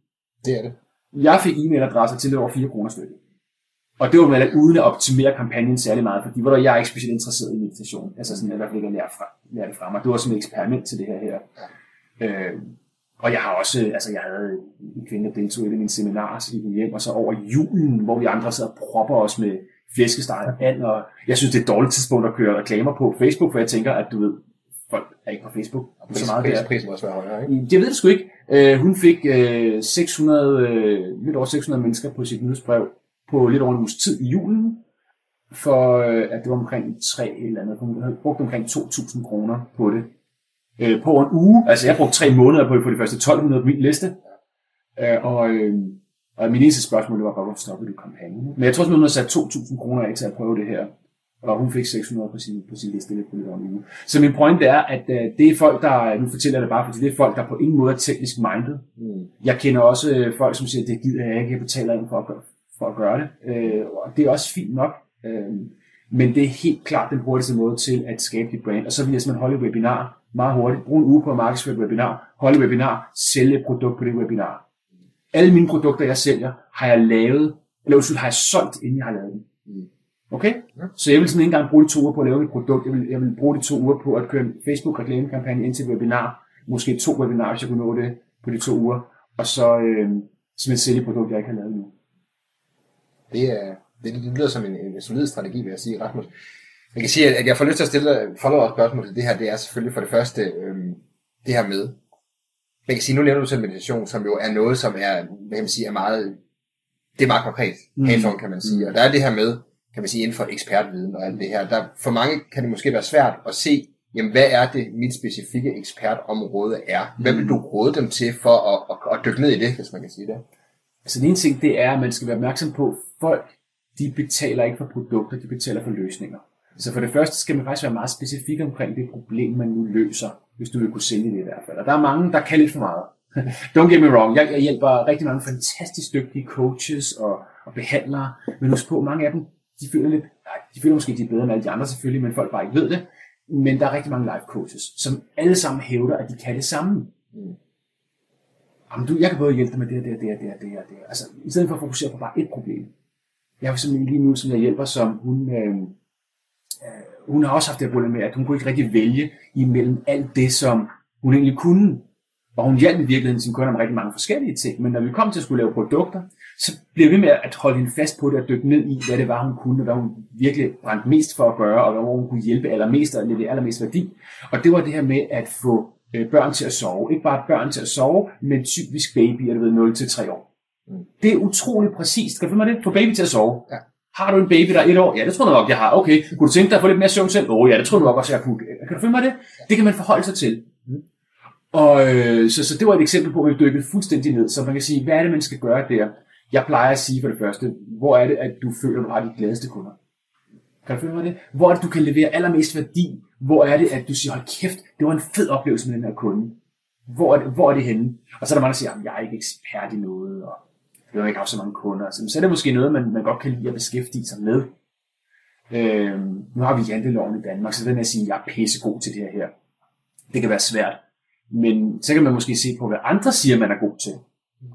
Det er det. Jeg fik e-mailadresser til over 4 kroner stykket. Og det var vel uden at optimere kampagnen særlig meget, fordi hvor jeg er ikke specielt interesseret i meditation. Altså sådan, jeg i hvert fald ikke at lære, fra, lære det fra mig. Det var sådan et eksperiment til det her her. Øh, og jeg har også, altså jeg havde en kvinde, der deltog i min seminar i min hjem, og så over julen, hvor vi andre sidder og propper os med flæskesteg og and, og jeg synes, det er et dårligt tidspunkt at køre reklamer på Facebook, for jeg tænker, at du ved, folk er ikke på Facebook. Pris, så meget pris, der. prisen må også være højere, ikke? Jeg ved det sgu ikke. Øh, hun fik øh, 600, øh, lidt over 600 mennesker på sit nyhedsbrev på lidt over en uges tid i julen, for øh, at det var omkring 3 eller andet. Hun havde brugt omkring 2.000 kroner på det. Øh, på en uge. Altså jeg brugte tre måneder på, på de første 1200 på min liste. Øh, og, øh, og min eneste spørgsmål det var bare, hvorfor stoppede du kampagnen? Men jeg tror simpelthen, hun havde sat 2.000 kroner af til at prøve det her. Og hun fik 600 på sin, på sin liste lidt på lidt over en uge. Så min point er, at øh, det er folk, der, nu fortæller jeg det bare, fordi det er folk, der på ingen måde er teknisk minded. Mm. Jeg kender også øh, folk, som siger, det gider jeg ikke, jeg betaler ind for at gøre, for at gøre det. Øh, og det er også fint nok. Øh, men det er helt klart den hurtigste måde til at skabe dit brand. Og så vil jeg simpelthen holde et webinar meget hurtigt. Brug en uge på at markedsføre et webinar. Holde et webinar. Sælge et produkt på det webinar. Alle mine produkter, jeg sælger, har jeg lavet, eller undskyld, har jeg solgt, inden jeg har lavet dem. Okay? Så jeg vil sådan ikke engang bruge de to uger på at lave et produkt. Jeg vil, jeg vil bruge de to uger på at køre en Facebook-reklamekampagne ind til et webinar. Måske to webinarer, hvis jeg kunne nå det på de to uger. Og så øh, simpelthen sælge et produkt, jeg ikke har lavet nu. Det, er, det, det lyder som en, en solid strategi, vil jeg sige, Rasmus. Jeg kan sige, at jeg får lyst til at stille dig follow spørgsmål til det her. Det er selvfølgelig for det første øhm, det her med. Man kan sige, nu nævner du selv meditation, som jo er noget, som er, hvad kan man sige, er meget, det er meget konkret, Mm. mm. hands kan man sige. Og der er det her med, kan man sige, inden for ekspertviden og alt det her. Der, for mange kan det måske være svært at se, jamen hvad er det, mit specifikke ekspertområde er? Hvad vil du råde dem til for at, at, at dykke ned i det, hvis man kan sige det? Altså den ene ting, det er, at man skal være opmærksom på, folk, de betaler ikke for produkter, de betaler for løsninger. Så for det første skal man faktisk være meget specifik omkring det problem, man nu løser, hvis du vil kunne sælge det i hvert fald. Og der er mange, der kan lidt for meget. Don't get me wrong, jeg, jeg hjælper rigtig mange fantastisk dygtige coaches og, og behandlere, men husk på, mange af dem, de føler lidt, nej, de føler måske, de er bedre end alle de andre selvfølgelig, men folk bare ikke ved det. Men der er rigtig mange life coaches, som alle sammen hævder, at de kan det samme. Jamen, du, jeg kan både hjælpe dig med det og det og det og det og det og det. Altså, i stedet for at fokusere på bare et problem. Jeg har simpelthen lige nu, som jeg hjælper, som hun, øh, øh, hun har også haft det her problem med, at hun kunne ikke rigtig vælge imellem alt det, som hun egentlig kunne. Og hun hjalp i virkeligheden sin kunder om rigtig mange forskellige ting. Men når vi kom til at skulle lave produkter, så blev vi med at holde hende fast på det og dykke ned i, hvad det var, hun kunne, og hvad hun virkelig brændte mest for at gøre, og hvor hun kunne hjælpe allermest og levere allermest værdi. Og det var det her med at få øh, børn til at sove. Ikke bare børn til at sove, men typisk babyer, du ved, 0-3 år. Det er utroligt præcist. Skal du finde mig det? Få baby til at sove. Ja. Har du en baby, der er et år? Ja, det tror jeg nok, jeg har. Okay. Kunne du tænke dig at få lidt mere søvn selv? Åh oh, ja, det tror du nok også, jeg kunne. Kan du finde mig det? Det kan man forholde sig til. Og øh, så, så det var et eksempel på, at vi dykkede fuldstændig ned. Så man kan sige, hvad er det, man skal gøre der? Jeg plejer at sige for det første, hvor er det, at du føler, du har de gladeste kunder? Kan du følge mig det? Hvor er det, du kan levere allermest værdi? Hvor er det, at du siger, hold kæft, det var en fed oplevelse med den her kunde? Hvor er det, hvor er det henne? Og så er der mange, der siger, "Jamen, jeg er ikke ekspert i noget, og jeg har ikke haft så mange kunder. Så, så er det måske noget, man, man godt kan lide at beskæftige sig med. Øh, nu har vi janteloven i Danmark, så den er at sige, at jeg er pissegod til det her. her. Det kan være svært. Men så kan man måske se på, hvad andre siger, man er god til.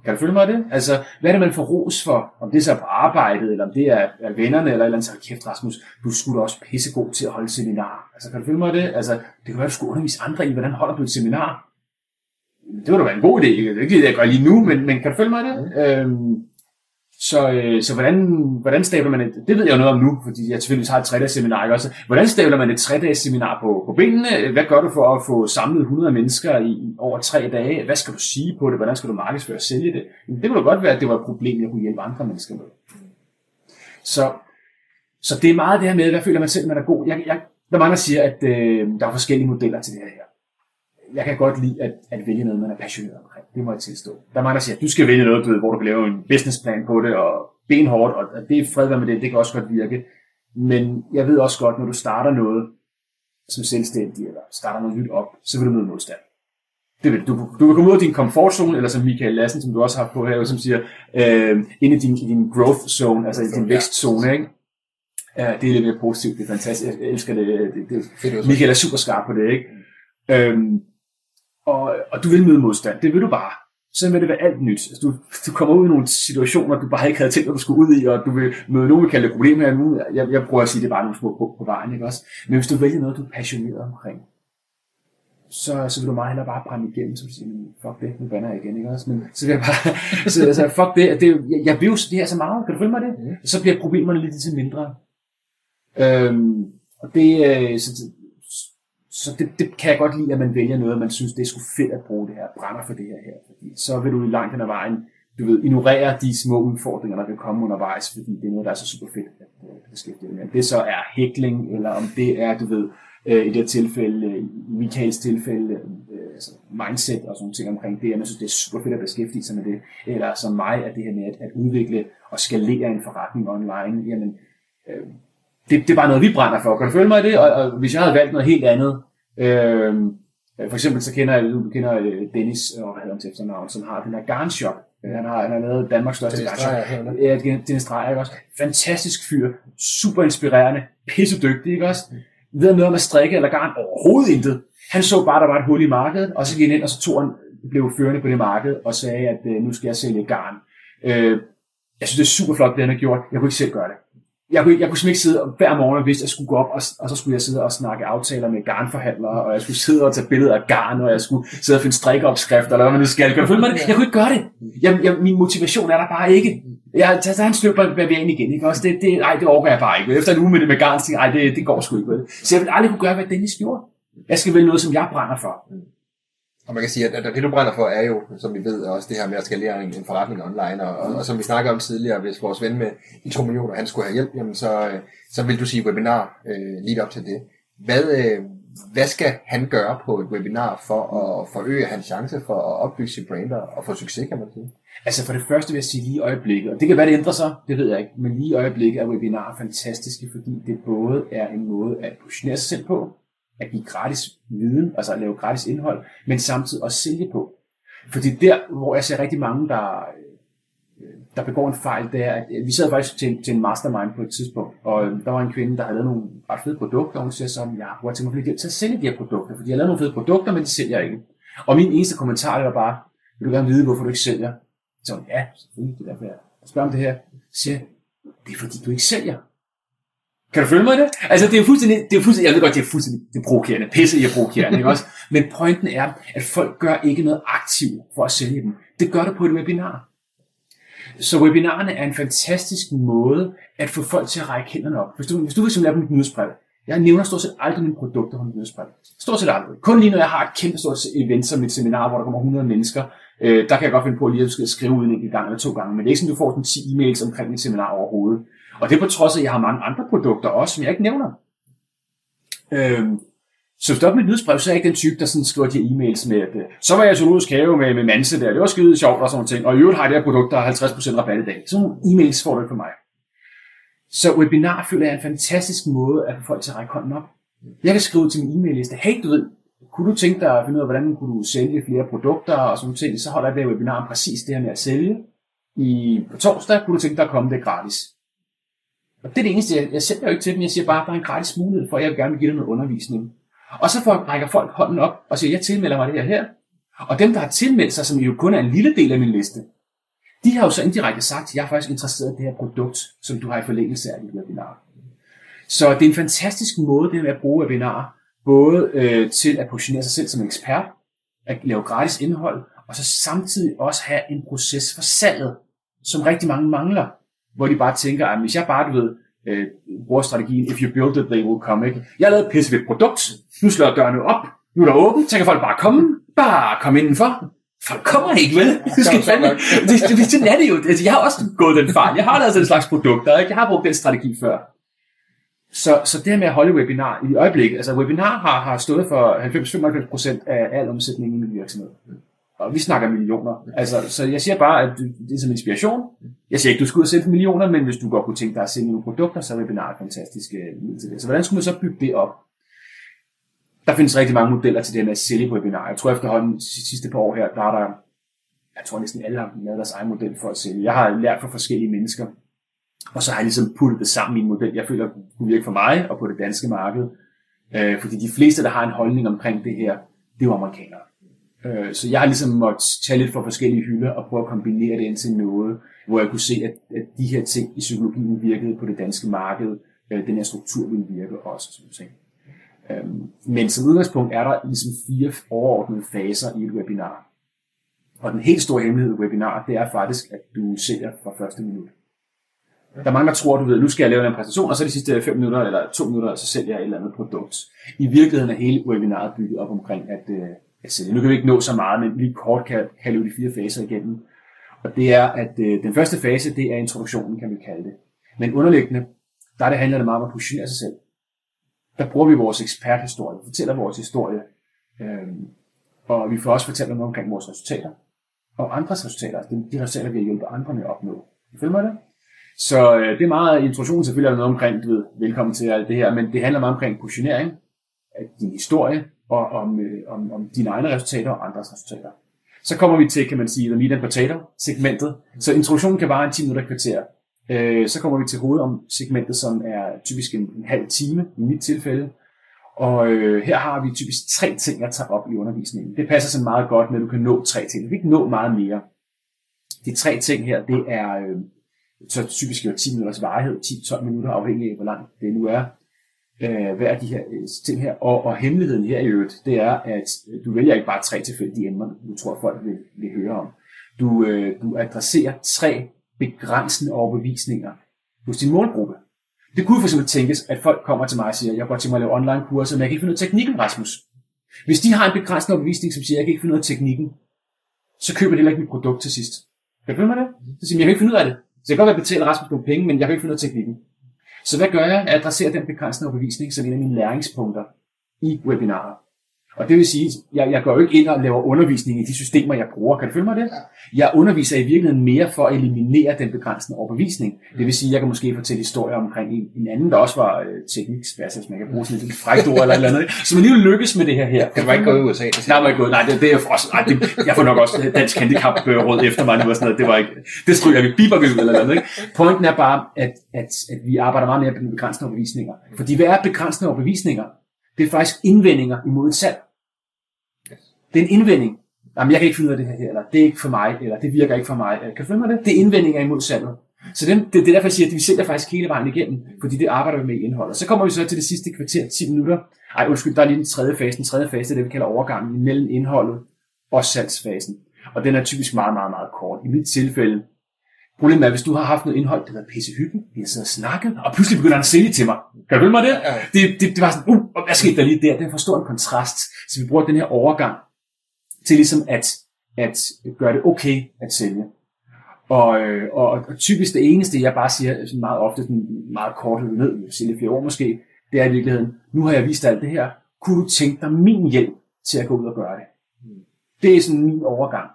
Kan du følge mig af det? Altså, hvad er det, man får ros for? Om det så er på arbejdet, eller om det er, er vennerne, eller et eller andet, så kæft, Rasmus, du skulle da også pissegod til at holde seminar. Altså, kan du følge mig af det? Altså, det kan være, du skulle undervise andre i, hvordan holder du et seminar. Det var da en god idé. Det er ikke det, jeg gør lige nu, men, men kan du følge mig i det? Øhm, så, øh, så hvordan, hvordan stabler man et, det ved jeg jo noget om nu, fordi jeg selvfølgelig har et tre seminar, ikke også? Hvordan stabler man et tre seminar på, på benene? Hvad gør du for at få samlet 100 mennesker i, over tre dage? Hvad skal du sige på det? Hvordan skal du markedsføre og sælge det? Jamen, det kunne da godt være, at det var et problem, jeg kunne hjælpe andre mennesker med. Så, så det er meget det her med, hvad føler man selv, man er god. Jeg, jeg, der er mange, der siger, at øh, der er forskellige modeller til det her. Jeg kan godt lide at, at vælge noget, man er passioneret omkring. Det må jeg tilstå. Der er mange, der siger, at du skal vælge noget, du ved, hvor du kan lave en businessplan på det, og benhårdt, og det er fred med det, det kan også godt virke. Men jeg ved også godt, når du starter noget som selvstændig, eller starter noget nyt op, så vil du møde modstand. Det vil, du, du vil komme ud af din komfortzone, eller som Michael Lassen, som du også har på her, som siger, øh, ind i din, i din growth zone, altså i din vækstzone, ikke? Ja, det er lidt mere positivt, det er fantastisk, jeg elsker det. det, det. Michael er super skarp på det, ikke? Øhm, og, og du vil møde modstand, det vil du bare. Så vil det være alt nyt. Altså, du, du kommer ud i nogle situationer, du bare ikke havde tænkt, at du skulle ud i, og du vil møde nogen, vi kalder problemer her nu. Jeg, jeg prøver at sige, det er bare nogle små på, på vejen, ikke også? Men hvis du vælger noget, du er passioneret omkring, så, så vil du meget hellere bare brænde igennem, så du siger, "Men fuck det, nu banner jeg igen, ikke også? Men så vil jeg bare, så, altså, fuck det, det jeg, jeg vil jo det her så meget, kan du følge mig det? Så bliver problemerne lidt til mindre. Øhm, og det, øh, så, så det, det kan jeg godt lide, at man vælger noget, man synes, det er sgu fedt at bruge det her, brænder for det her her. Fordi så vil du i langt hen ad vejen, du ved, ignorere de små udfordringer, der kan komme undervejs, fordi det er noget, der er så super fedt at øh, beskæftige med. Om det så er hækling, eller om det er, du ved, øh, i det her tilfælde, øh, i Michaels tilfælde, øh, altså mindset og sådan ting omkring det, at man synes, det er super fedt at beskæftige sig med det, eller som mig, at det her med at, at udvikle og skalere en forretning online, jamen, øh, det, det er bare noget, vi brænder for. Kan du følge mig i det? Og, og hvis jeg havde valgt noget helt andet, øh, for eksempel så kender jeg, du kender øh, Dennis, og hvad hedder han til efternavn, som har den her Garn Shop. Øh, Han har, han har lavet Danmarks største Dennis Garn Shop. Dreyer, herunder. Ja, Dennis Dreyer, ikke også? Fantastisk fyr, super inspirerende, pissedygtig, ikke også? Ved noget om at strikke eller garn? Overhovedet intet. Han så bare, der var et hul i markedet, og så gik han ind, og så tog han, blev førende på det marked, og sagde, at øh, nu skal jeg sælge garn. Øh, jeg synes, det er super flot, det han har gjort. Jeg kunne ikke selv gøre det jeg kunne, jeg kunne simpelthen ikke sidde og hver morgen og vidste, at jeg skulle gå op, og, og så skulle jeg sidde og snakke aftaler med garnforhandlere, og jeg skulle sidde og tage billeder af garn, og jeg skulle sidde og finde strikkeopskrifter, eller hvad man nu skal. Jeg, du følge mig? Jeg kunne ikke gøre det. Jeg, jeg, min motivation er der bare ikke. Jeg tager tager en stykke af ind igen, ikke? Også det, det, ej, det overgår jeg bare ikke. Efter en uge med det med garn, så nej, jeg, ej, det, det går sgu ikke. Vel? Så jeg vil aldrig kunne gøre, hvad Dennis gjorde. Jeg skal vælge noget, som jeg brænder for. Og man kan sige, at, det du brænder for er jo, som vi ved, også det her med at skalere en, en forretning online. Og, og, og som vi snakker om tidligere, hvis vores ven med de 2 millioner, han skulle have hjælp, jamen så, øh, så vil du sige webinar øh, lige op til det. Hvad, øh, hvad skal han gøre på et webinar for at forøge hans chance for at opbygge sit brand og og få succes, kan man sige? Altså for det første vil jeg sige lige i øjeblikket, og det kan være, det ændrer sig, det ved jeg ikke, men lige i øjeblikket er webinarer fantastiske, fordi det både er en måde at positionere sig selv på, at give gratis viden, altså at lave gratis indhold, men samtidig også sælge på. Fordi der, hvor jeg ser rigtig mange, der, øh, der begår en fejl, det er, at øh, vi sad faktisk til, til en mastermind på et tidspunkt, og øh, der var en kvinde, der havde lavet nogle ret fede produkter, og hun siger så, at jeg tænker mig lidt til at sælge de her produkter, fordi jeg har lavet nogle fede produkter, men de sælger ikke. Og min eneste kommentar var bare, vil du gerne vide, hvorfor du ikke sælger? Så ja, selvfølgelig, det er derfor, jeg spørger om det her. Så siger det er fordi, du ikke sælger. Kan du følge mig i det? Altså, det er jo fuldstændig, det er fuldstændig, jeg ved godt, det er fuldstændig det er provokerende, pisse i er provokerende, ikke også? Men pointen er, at folk gør ikke noget aktivt for at sælge dem. Det gør du på et webinar. Så webinarerne er en fantastisk måde at få folk til at række hænderne op. Hvis du, hvis du vil lave mit nyhedsbrev, jeg nævner stort set aldrig mine produkter på mit nyhedsbrev. Stort set aldrig. Kun lige når jeg har et kæmpe stort event som et seminar, hvor der kommer 100 mennesker, øh, der kan jeg godt finde på lige at skrive ud en enkelt gang eller to gange, men det er ikke sådan, du får sådan 10 e-mails omkring mit seminar overhovedet. Og det er på trods af, at jeg har mange andre produkter også, som jeg ikke nævner. Øhm, så stop mit nyhedsbrev, så er jeg ikke den type, der sådan skriver de e-mails med, at øh, så var jeg i zoologisk have med, med Manse der, det var skide sjovt og sådan ting, og i øvrigt har jeg det her produkt, der er 50% rabat i dag. Sådan nogle e-mails får du ikke på mig. Så webinar føler jeg er en fantastisk måde at få folk til at række hånden op. Jeg kan skrive til min e-mail-liste, hey du ved, kunne du tænke dig at finde ud af, hvordan kunne du sælge flere produkter og sådan ting, så holder jeg det her webinar om præcis det her med at sælge. I, på torsdag kunne du tænke dig at komme det gratis. Det er det eneste, jeg, jeg sælger jo ikke til dem, jeg siger bare, at der er en gratis mulighed for, at jeg vil gerne vil give dig noget undervisning. Og så får, rækker folk hånden op og siger, jeg tilmelder mig det her her. Og dem, der har tilmeldt sig, som jo kun er en lille del af min liste, de har jo så indirekte sagt, at jeg er faktisk interesseret i det her produkt, som du har i forlængelse af dit webinar. Så det er en fantastisk måde, det med at bruge webinarer, både øh, til at positionere sig selv som ekspert, at lave gratis indhold, og så samtidig også have en proces for salget, som rigtig mange mangler, hvor de bare tænker, at hvis jeg bare, du ved, øh, bruger strategien, if you build it, they will come, ikke? Jeg har lavet et pissevedt produkt, nu slår jeg dørene op, nu er der åbent, så kan folk bare komme, bare komme indenfor. Folk kommer ikke, vel? Du skal så fandme, nok. det, det, sådan er det jo. Altså, jeg har også gået den fejl. Jeg har lavet sådan en slags produkter, ikke? Jeg har brugt den strategi før. Så, så det her med at holde webinar i øjeblikket, altså webinar har, har stået for 90-95% af al omsætningen i min virksomhed. Og vi snakker millioner. Altså, så jeg siger bare, at det er som inspiration. Jeg siger ikke, du skal ud og sælge millioner, men hvis du godt kunne tænke dig at sælge nogle produkter, så er webinar et fantastisk øh, middel til det. Så hvordan skulle man så bygge det op? Der findes rigtig mange modeller til det med at sælge på webinar. Jeg tror efterhånden de sidste par år her, der er der, jeg tror næsten alle har lavet deres egen model for at sælge. Jeg har lært fra forskellige mennesker, og så har jeg ligesom puttet det sammen i en model, jeg føler kunne virke for mig og på det danske marked. Øh, fordi de fleste, der har en holdning omkring det her, det er jo amerikanere. Øh, så jeg har ligesom måttet tage lidt fra forskellige hylder og prøve at kombinere det ind til noget, hvor jeg kunne se, at, at de her ting i psykologien virkede på det danske marked. Øh, den her struktur ville virke også. Sådan ting. Øhm, men som udgangspunkt er der ligesom fire overordnede faser i et webinar. Og den helt store hemmelighed i webinar, det er faktisk, at du sælger fra første minut. Der er mange, der tror, du ved, nu skal jeg lave en præsentation, og så de sidste 5 minutter eller 2 minutter, så sælger jeg et eller andet produkt. I virkeligheden er hele webinaret bygget op omkring at, øh, altså. Nu kan vi ikke nå så meget, men lige kort kan, kan løbe de fire faser igennem. Og det er, at øh, den første fase, det er introduktionen, kan vi kalde det. Men underliggende, der det handler det meget om at positionere sig selv. Der bruger vi vores eksperthistorie, vi fortæller vores historie, øh, og vi får også fortælle noget omkring vores resultater, og andres resultater, altså de, de resultater, vi har hjulpet andre med at opnå. I følger mig det? Så øh, det er meget introduktionen selvfølgelig er noget omkring, du ved, velkommen til alt det her, men det handler meget omkring positionering din historie, og om, øh, om, om dine egne resultater og andres resultater. Så kommer vi til, kan man sige, the meat and potato segmentet. Så introduktionen kan vare en 10 minutter kvarter. Øh, så kommer vi til hoved om segmentet, som er typisk en, en halv time i mit tilfælde. Og øh, her har vi typisk tre ting, jeg tager op i undervisningen. Det passer sådan meget godt med, at du kan nå tre ting. Du kan ikke nå meget mere. De tre ting her, det er øh, så typisk jo 10 minutters varighed, 10-12 minutter, afhængig af, hvor langt det nu er. Øh, hver af de her øh, ting her? Og, og hemmeligheden her i øvrigt, det er, at øh, du vælger ikke bare tre tilfældige emner, du tror, folk vil, vil høre om. Du, øh, du adresserer tre begrænsende overbevisninger hos din målgruppe. Det kunne for eksempel tænkes, at folk kommer til mig og siger, jeg går til mig at lave online kurser, men jeg kan ikke finde ud af teknikken, Rasmus. Hvis de har en begrænsende overbevisning, som siger, jeg kan ikke finde ud af teknikken, så køber de heller ikke mit produkt til sidst. Kan du følge mig det? Så siger jeg kan ikke finde ud af det. Så jeg kan godt være betale Rasmus nogle penge, men jeg kan ikke finde ud af teknikken. Så hvad gør jeg? Jeg adresserer den begrænsende overbevisning som en af mine læringspunkter i webinarer. Og det vil sige, jeg, jeg går jo ikke ind og laver undervisning i de systemer, jeg bruger. Kan du følge mig det? Jeg underviser i virkeligheden mere for at eliminere den begrænsende overbevisning. Det vil sige, jeg kan måske fortælle historier omkring en, en anden, der også var øh, teknikspærse, hvis man kan bruge sådan et frækt ord eller et eller andet. Som alligevel lykkes med det her her. Kan du ikke gå i USA? Det Nej, må ikke gå. Nej, det, det er også, nej, det, jeg får nok også dansk handicapråd efter mig nu og sådan noget. Det var ikke, det stryger vi, biber vi ud eller noget. Ikke? Pointen er bare, at, at, at vi arbejder meget mere på de begrænsende overbevisninger. Fordi hvad er begrænsende overbevisninger? Det er faktisk indvendinger imod et salg. Det er en indvending. Jamen, jeg kan ikke finde ud af det her, eller det er ikke for mig, eller det virker ikke for mig. Kan du følge mig det? Det er indvendinger imod salget. Så det, det, det er derfor, jeg siger, at vi sælger faktisk hele vejen igennem, fordi det arbejder vi med i indholdet. Så kommer vi så til det sidste kvarter, 10 minutter. Ej, undskyld, der er lige den tredje fase. Den tredje fase er det, vi kalder overgangen mellem indholdet og salgsfasen. Og den er typisk meget, meget, meget kort. I mit tilfælde, problemet er, hvis du har haft noget indhold, der er pisse hyggeligt, vi har siddet og snakket, og pludselig begynder han at sælge til mig. Kan du følge mig det? Det, det, det var sådan, uh, hvad skete der lige der? Det er for stor en kontrast. Så vi bruger den her overgang til ligesom at, at gøre det okay at sælge. Og, øh, og, og typisk det eneste, jeg bare siger sådan meget ofte, sådan meget kort ned, sælge flere år måske, det er i virkeligheden, nu har jeg vist alt det her, kunne du tænke dig min hjælp til at gå ud og gøre det? Det er sådan min overgang.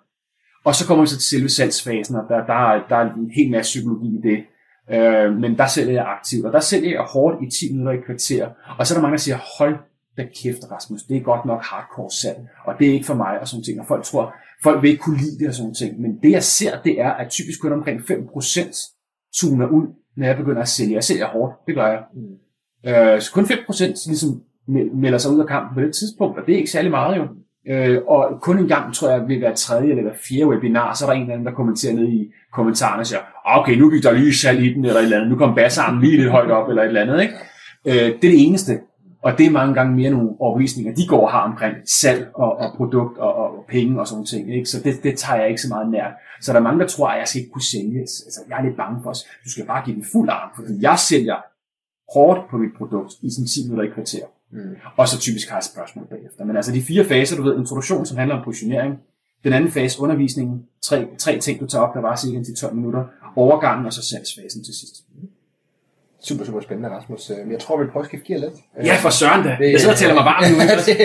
Og så kommer vi så til selve salgsfasen, og der, der, der er en hel masse psykologi i det. Øh, men der sælger jeg aktivt, og der sælger jeg hårdt i 10 minutter i kvarter. Og så er der mange, der siger, hold da kæft, Rasmus, det er godt nok hardcore salg, og det er ikke for mig, og sådan ting. Og folk tror, folk vil ikke kunne lide det og sådan ting. Men det jeg ser, det er, at typisk kun omkring 5% tuner ud, når jeg begynder at sælge. Jeg sælger hårdt, det gør jeg. Mm. Øh, så kun 5% ligesom melder sig ud af kampen på det tidspunkt, og det er ikke særlig meget jo. Øh, og kun en gang, tror jeg, ved hver tredje eller hver fjerde webinar, så er der en eller anden, der kommenterer ned i kommentarerne og siger, okay, nu gik der lige salg i den, eller et eller andet, nu kom bassarmen lige lidt højt op, eller et eller andet, ikke? Øh, det er det eneste. Og det er mange gange mere nogle overbevisninger, de går og har omkring salg og, og produkt og, og, penge og sådan ting. Ikke? Så det, det tager jeg ikke så meget nær. Så der er mange, der tror, at jeg skal ikke kunne sælge. Altså, jeg er lidt bange for os. Du skal bare give den fuld arm, fordi jeg sælger hårdt på mit produkt i sådan 10 minutter i kvarter. Mm. Og så typisk har jeg spørgsmål bagefter. Men altså de fire faser, du ved, introduktion, som handler om positionering. Den anden fase, undervisningen. Tre, tre ting, du tager op, der var cirka til 12 minutter. Overgangen og så salgsfasen til sidst. Super, super spændende, Rasmus. Øh, Men jeg tror, vi vil prøve at skifte gear lidt. Ja, for søren da. Jeg sidder og tæller mig varm nu. Det,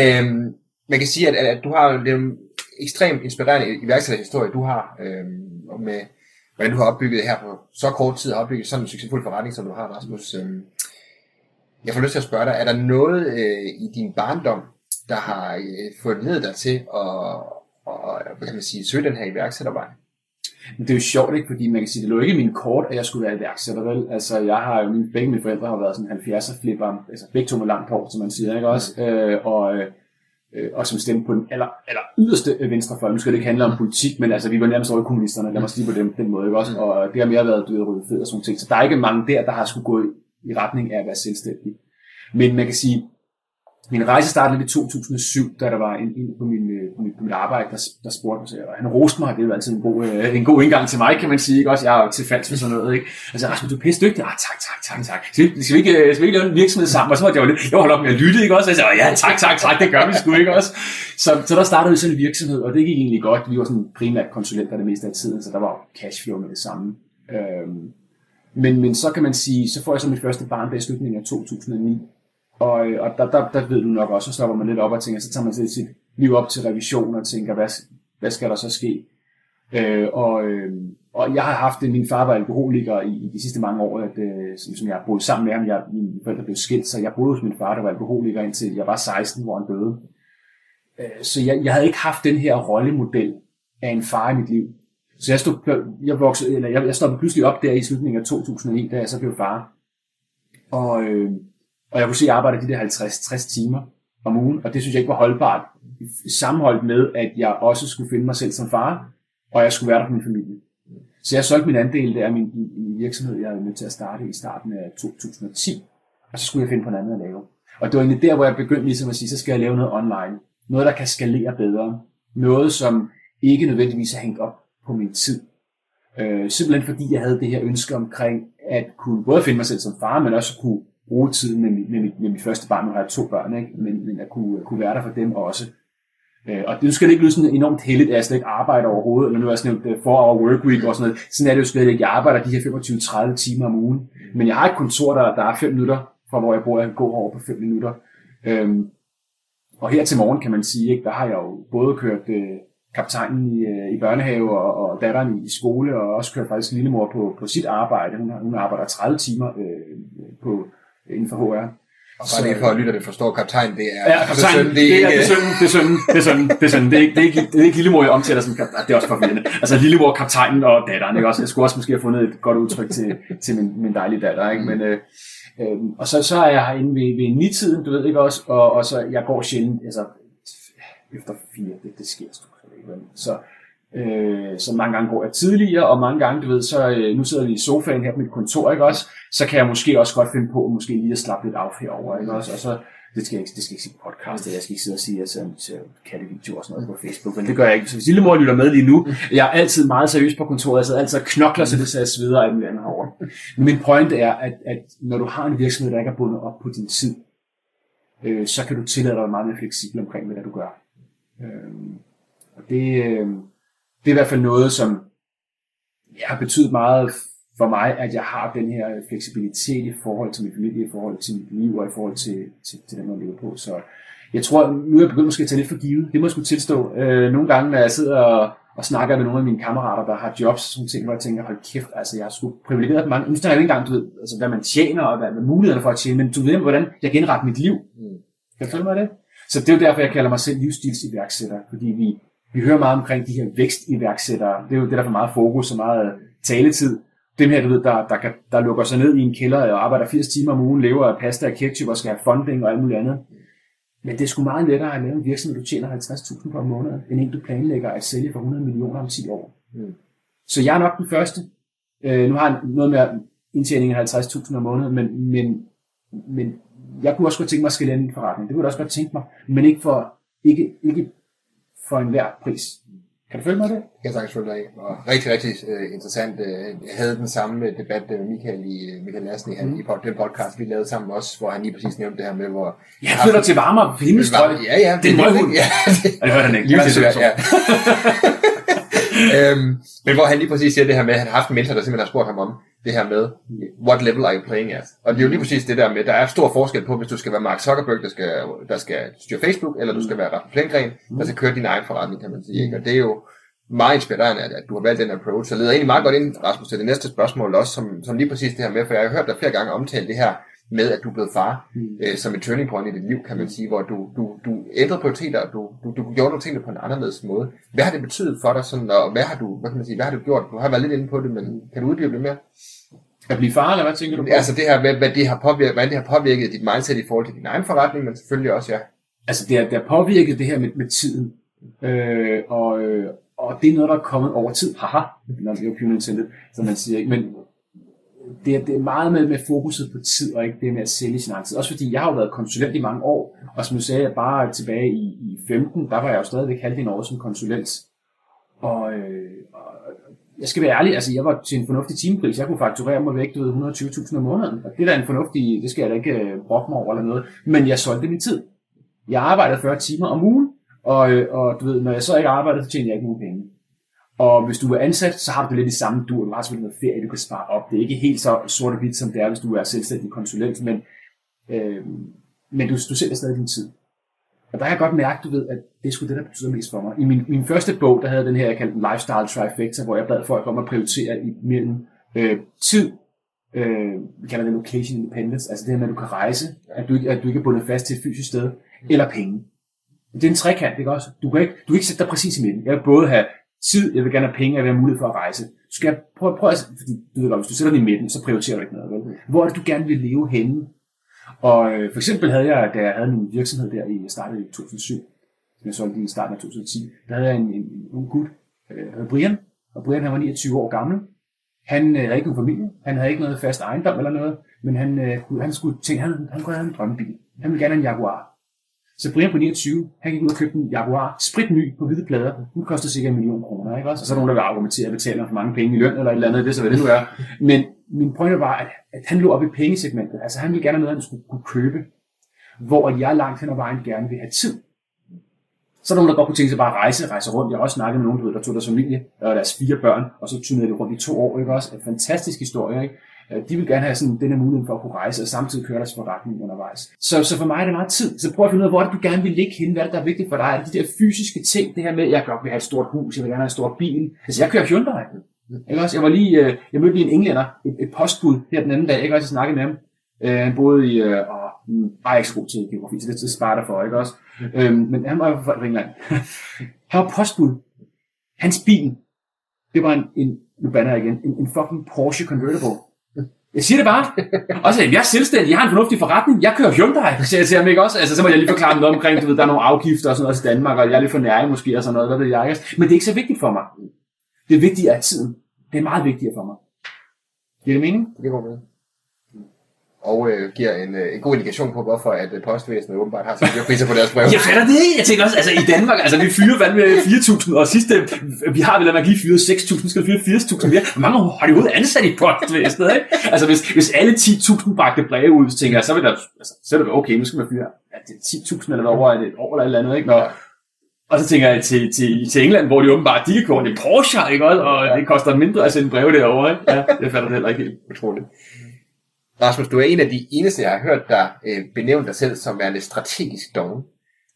øhm, man kan sige, at, at du har det jo ekstremt inspirerende iværksætterhistorie, du har, øh, og med hvordan du har opbygget her på så kort tid, har opbygget sådan en succesfuld forretning, som du har, Rasmus. Øh, jeg får lyst til at spørge dig, er der noget øh, i din barndom, der har øh, fået ledet dig til at, og, hvad kan man sige, søge den her iværksættervej? Men det er jo sjovt, ikke? Fordi man kan sige, det lå ikke i min kort, at jeg skulle være iværksætter, vel? Altså, jeg har jo, mine, begge mine forældre har været sådan 70'er flipper, altså begge to med langt hår, som man siger, ikke også? Øh, og, øh, og som stemte på den aller, aller yderste venstrefløj. Nu skal det ikke handle om politik, men altså, vi var nærmest over i kommunisterne, lad mig sige på den, den måde, ikke også? Og det har mere været døde røde fed og sådan ting. Så der er ikke mange der, der har skulle gå i, i retning af at være selvstændig. Men man kan sige, min rejse startede i 2007, da der var en, en på, min, øh, på, mit, på mit arbejde, der, der spurgte mig, og han roste mig, det er jo altid en god, øh, en god indgang til mig, kan man sige, ikke? Også jeg er jo tilfalds med sådan noget, ikke? Altså, Rasmus, du er pisse dygtig. Ah, tak, tak, tak, tak. Skal vi, skal vi, ikke, øh, skal vi ikke lave en virksomhed sammen? Og så var jeg jo lidt, jeg holdt op med at lytte, ikke også? Og jeg sagde, ja, tak, tak, tak, det gør vi sgu, ikke også? Så, så der startede vi sådan en virksomhed, og det gik egentlig godt. Vi var sådan primært konsulenter det meste af tiden, så der var cashflow med det samme. Øhm, men, men så kan man sige, så får jeg så mit første barn der i slutningen af 2009, og, øh, og der, der, der ved du nok også, så stopper man lidt op og tænker, så tager man lidt sit liv op til revision og tænker, hvad, hvad skal der så ske? Øh, og, øh, og jeg har haft det, min far var alkoholiker i, i de sidste mange år, at, øh, som, som jeg boede sammen med ham. Jeg, mine forældre blev skilt, så jeg boede hos min far, der var alkoholiker indtil jeg var 16, hvor han døde. Øh, så jeg, jeg havde ikke haft den her rollemodel af en far i mit liv. Så jeg, stod, jeg, voksede, eller jeg, jeg stoppede pludselig op der i slutningen af 2009, da jeg så blev far. Og, øh, og jeg kunne se, at jeg arbejdede de der 50-60 timer om ugen, og det synes jeg ikke var holdbart. Sammenholdt med, at jeg også skulle finde mig selv som far, og jeg skulle være der for min familie. Så jeg solgte min andel der min, i, i virksomhed, jeg er nødt til at starte i starten af 2010, og så skulle jeg finde på noget andet at lave. Og det var egentlig der, hvor jeg begyndte ligesom at sige, så skal jeg lave noget online. Noget, der kan skalere bedre. Noget, som ikke nødvendigvis er hængt op på min tid. Øh, simpelthen fordi jeg havde det her ønske omkring at kunne både finde mig selv som far, men også kunne bruge tiden med, mit, med, mit, med mit første barn. Nu har jeg to børn, ikke? Men, men at kunne, kunne være der for dem også. Øh, og det skal det ikke lyde sådan enormt heldigt, at jeg slet ikke arbejder overhovedet, eller nu har jeg nævnt uh, 4 hour work week og sådan noget. Sådan er det jo slet ikke. Jeg arbejder de her 25-30 timer om ugen. Men jeg har et kontor, der, der er 5 minutter fra, hvor jeg bor. Jeg kan gå over på 5 minutter. Øhm, og her til morgen kan man sige, ikke, der har jeg jo både kørt øh, kaptajnen i, øh, i børnehave og, og datteren i, i skole, og også kørt faktisk lillemor på, på sit arbejde. Hun, hun arbejder 30 timer øh, på, inden for HR. Og bare lige for at lytte, det forstår kaptajn, det er... Ja, kaptajn, det, det, er, det er sønnen, det er sønnen, det er sønnen, det er sønnen. Det er ikke, det er ikke, det er ikke lillemor, jeg omtaler som kaptajn. Det er også forvirrende. Altså lillemor, kaptajnen og datteren, ikke også? Jeg skulle også måske have fundet et godt udtryk til, til min, min dejlige datter, ikke? Men, øh, øh, og så, så er jeg herinde ved, ved ni-tiden, du ved ikke også, og, og så jeg går sjældent, altså efter fire, det, det sker stort ikke. Så, Øh, så mange gange går jeg tidligere, og mange gange, du ved, så øh, nu sidder vi i sofaen her på mit kontor, ikke også? Så kan jeg måske også godt finde på, måske lige at slappe lidt af herover, ikke også? Og så, det skal jeg ikke, det skal jeg ikke sige podcast, jeg skal ikke sidde og sige, at jeg ser kattevideoer og sådan noget på Facebook, men det gør jeg ikke. Så hvis lillemor lytter med lige nu, jeg er altid meget seriøs på kontoret, jeg sidder altid og knokler, så det ser jeg sveder af den anden herovre. Men min point er, at, at når du har en virksomhed, der ikke er bundet op på din tid, øh, så kan du tillade dig meget mere fleksibel omkring, hvad du gør. Øh, og det, øh, det er i hvert fald noget, som ja, har betydet meget for mig, at jeg har den her fleksibilitet i forhold til min familie, i forhold til mit liv og i forhold til, til, til den, jeg lever på. Så jeg tror, nu er jeg begyndt måske at tage lidt for givet. Det må jeg skulle tilstå. Øh, nogle gange, når jeg sidder og, og snakker med nogle af mine kammerater, der har jobs, sådan nogle ting, hvor jeg tænker, hold kæft, altså jeg er sgu privilegeret på mange. Nu snakker jeg ikke engang, du ved, altså, hvad man tjener og hvad, hvad mulighederne for at tjene, men du ved, hvordan jeg genretter mit liv. Mm. Kan du følge mig det? Så det er jo derfor, jeg kalder mig selv livsstilsiværksætter, fordi vi, vi hører meget omkring de her vækstiværksættere. Det er jo det, der får meget fokus og meget taletid. Dem her, du ved, der, der, kan, der lukker sig ned i en kælder og arbejder 80 timer om ugen, lever af pasta og ketchup og skal have funding og alt muligt andet. Men det er sgu meget lettere at lave en virksomhed, du tjener 50.000 på en måned, end en, du planlægger at sælge for 100 millioner om 10 år. Mm. Så jeg er nok den første. Øh, nu har jeg noget med indtjening af 50.000 om måneden, men, men, men jeg kunne også godt tænke mig at skille en forretning. Det kunne jeg også godt tænke mig, men ikke for ikke, ikke for enhver pris. Kan du følge mig det? Jeg kan sagtens følge dig Og rigtig, rigtig uh, interessant. Uh, jeg havde den samme debat med Michael, i, Michael Lassen i, mm. i den podcast, vi lavede sammen også, hvor han lige præcis nævnte det her med, hvor... Jeg flytter til varmere himmelstrøg. Ja, ja. Det er møghund. Ja, det, jeg hørte han ikke. Lige det, ja. øhm, men hvor han lige præcis siger det her med, at han har haft en mentor, der simpelthen har spurgt ham om, det her med, what level are you playing at? Og det er jo lige præcis det der med, der er stor forskel på, hvis du skal være Mark Zuckerberg, der skal, der skal styre Facebook, eller du skal være Rasmus Lindgren, der skal køre din egen forretning, kan man sige. Ikke? Og det er jo meget inspirerende, at, at du har valgt den approach. Så leder egentlig meget godt ind, Rasmus, til det næste spørgsmål også, som, som lige præcis det her med, for jeg har hørt dig flere gange omtale det her med, at du er blevet far, mm. øh, som en turning point i dit liv, kan man sige, hvor du, du, du ændrede prioriteter, og du, du, du gjorde nogle ting på en anderledes måde. Hvad har det betydet for dig, sådan, og hvad har du, hvad kan man sige, hvad har du gjort? Du har været lidt inde på det, men kan du uddybe lidt mere? At blive far, eller hvad tænker du på? Altså det her, hvad, hvad det har påvirket, hvordan det har påvirket dit mindset i forhold til din egen forretning, men selvfølgelig også, ja. Altså det har, det har påvirket det her med, med tiden. Øh, og, øh, og det er noget, der er kommet over tid. Haha, når det er jo intended, som man siger. ikke? Men det er, det er meget med, med fokuset på tid, og ikke det med at sælge sin egen tid. Også fordi jeg har jo været konsulent i mange år, og som du sagde, bare tilbage i, i 15, der var jeg jo stadigvæk halvdelen år som konsulent. Og, øh, og jeg skal være ærlig, altså jeg var til en fornuftig timepris. Jeg kunne fakturere mig væk, du ved, 120.000 om måneden. Og det er da en fornuftig, det skal jeg da ikke øh, brokke mig over eller noget. Men jeg solgte min tid. Jeg arbejdede 40 timer om ugen, og, øh, og du ved, når jeg så ikke arbejdede, så tjente jeg ikke nogen penge. Og hvis du er ansat, så har du det lidt i samme dur. Du har selvfølgelig noget ferie, du kan spare op. Det er ikke helt så sort og hvidt, som det er, hvis du er selvstændig konsulent, men, øh, men du, du sælger stadig din tid. Og der har jeg godt mærke, du ved, at det er sgu det, der betyder mest for mig. I min, min første bog, der havde den her, jeg kaldte Lifestyle Trifecta, hvor jeg bad folk om at prioritere imellem øh, tid, øh, vi kalder det location independence, altså det her med, at du kan rejse, at du, at du ikke er bundet fast til et fysisk sted, eller penge. Det er en trekant, ikke også? Du kan ikke, du kan ikke sætte dig præcis i midten. Jeg vil både have tid, jeg vil gerne have penge, jeg vil have mulighed for at rejse. Du skal prøve, prøve at, fordi du ved godt, hvis du sætter dig i midten, så prioriterer du ikke noget. Vel? Hvor er det, du gerne vil leve henne? Og øh, for eksempel havde jeg, da jeg havde min virksomhed der, i, jeg startede i 2007, som jeg solgte i starten af 2010, der havde jeg en, en, en ung gut, øh, Brian, og Brian han var 29 år gammel. Han øh, havde ikke nogen familie, han havde ikke noget fast ejendom eller noget, men han, øh, han skulle tænke, han, han kunne have en drømmebil. Han ville gerne have en Jaguar. Så Brian på 29, han gik ud og købte en Jaguar, spritny på hvide plader. Den koster sikkert en million kroner, ikke også? Og så er der nogen, der vil argumentere, at betaler for mange penge i løn eller et eller andet, det er så hvad det nu er. Men min pointe var, at, at han lå op i pengesegmentet. Altså han ville gerne have noget, han skulle kunne købe. Hvor jeg langt hen ad vejen gerne vil have tid. Så er der nogen, der godt kunne tænke sig bare at rejse, rejse rundt. Jeg har også snakket med nogen, der tog deres familie og deres fire børn, og så turnerede de rundt i to år, ikke også? En fantastisk historie, ikke? Øh, de vil gerne have sådan den her mulighed for at kunne rejse og samtidig køre deres forretning undervejs. Så, så for mig er det meget tid. Så prøv at finde ud af, hvor er det, du gerne vil ligge henne, hvad er det, der er vigtigt for dig. Er det de der fysiske ting, det her med, jeg godt vil have et stort hus, jeg vil gerne have en stor bil. Altså jeg kører Hyundai. Ikke også? Jeg var lige, øh, jeg mødte lige en englænder, et, et postbud her den anden dag, ikke også? Jeg snakkede med ham. Øh, han boede i, og mm, var jeg ikke så god til geografi, så det, det sparer for, ikke også? Men han var fra England. han var postbud. Hans bil, det var en, en nu banner jeg igen, en, en fucking Porsche Convertible. Jeg siger det bare. Og så jeg er selvstændig, jeg har en fornuftig forretning, jeg kører Hyundai, siger jeg til ham ikke også. Altså, så må jeg lige forklare noget omkring, du ved, der er nogle afgifter og sådan noget i Danmark, og jeg er lidt for nærig måske og sådan noget, hvad ved jeg. Ikke? Men det er ikke så vigtigt for mig. Det vigtige er tiden. Det er meget vigtigere for mig. Giver det mening? Det går med. Og øh, giver en, øh, en god indikation på, hvorfor at øh, postvæsenet åbenbart har så dyre priser på deres brev. Jeg fatter det Jeg tænker også, altså i Danmark, altså vi fyrer hvad med 4.000, og sidste, vi har vel at lige fyret 6.000, skal vi fyre 80.000 mere. Hvor mange har de overhovedet ansat i postvæsenet, ikke? Altså hvis, hvis alle 10.000 bragte breve ud, så tænker jeg, så vil der, altså, så er det okay, nu skal man fyre ja, det er 10.000 eller over et år eller et andet, ikke? Når, og så tænker jeg til, til, til England, hvor de åbenbart, de kan køre en Porsche, ikke? Og ja. det koster mindre at sende breve derovre, ikke? Ja, det fatter det heller ikke helt utroligt. Rasmus, du er en af de eneste, jeg har hørt dig øh, benævne dig selv som værende strategisk doven.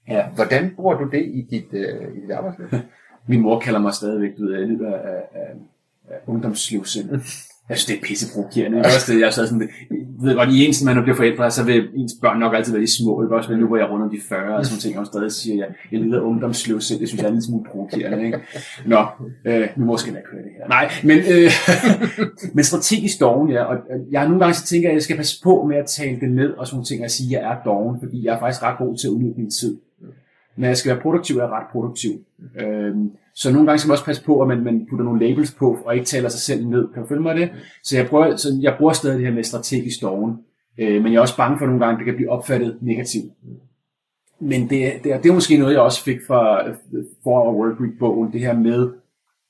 Ja. Hvordan bruger du det i dit, øh, i dit arbejdsliv? Min mor kalder mig stadigvæk, du ved, jeg lider af, af, af ungdomslivsind. Jeg synes, det er pisseprovokerende. Ikke? Også det, jeg sad sådan, jeg ved godt, i ens, man bliver forældre, så vil ens børn nok altid være de små. Ikke? Også men nu hvor jeg rundt om de 40 og sådan ting, og stadig siger, jeg, jeg lider af selv. Det synes jeg er lidt smule provokerende. Ikke? Nå, øh, nu må skal jeg køre det her. Nej, men, øh, men strategisk doven, ja. Og øh, jeg nogle gange så tænker, at jeg skal passe på med at tale det ned og sådan ting, og sige, at jeg er doven, fordi jeg er faktisk ret god til at udnytte min tid. Når jeg skal være produktiv, er jeg ret produktiv. Øh, så nogle gange skal man også passe på, at man, man putter nogle labels på, og ikke taler sig selv ned. Kan du følge mig det? Så jeg, prøver, så jeg bruger stadig det her med strategisk doven. Øh, men jeg er også bange for, nogle gange det kan blive opfattet negativt. Men det, det, er, det er måske noget, jeg også fik fra For Work Week-bogen, det her med,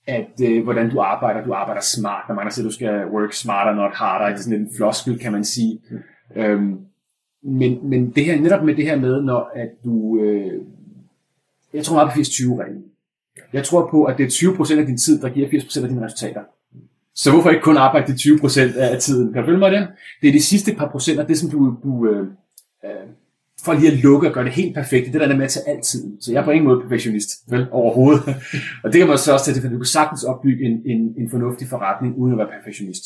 at øh, hvordan du arbejder. Du arbejder smart. Når man siger, at du skal work smarter, not harder. Det er sådan en floskel, kan man sige. Øhm, men, men det her, netop med det her med, når at du... Øh, jeg tror meget på 80-20-reglen. Jeg tror på, at det er 20% af din tid, der giver 80% af dine resultater. Så hvorfor ikke kun arbejde de 20% af tiden? Kan du følge mig det? Det er de sidste par procenter, det som du, du øh, øh, for lige at lukke og gøre det helt perfekt, det er der der med at tage altid. Så jeg er på ingen måde perfektionist, vel, overhovedet. og det kan man så også til, for du kan sagtens opbygge en, en, en fornuftig forretning, uden at være perfektionist.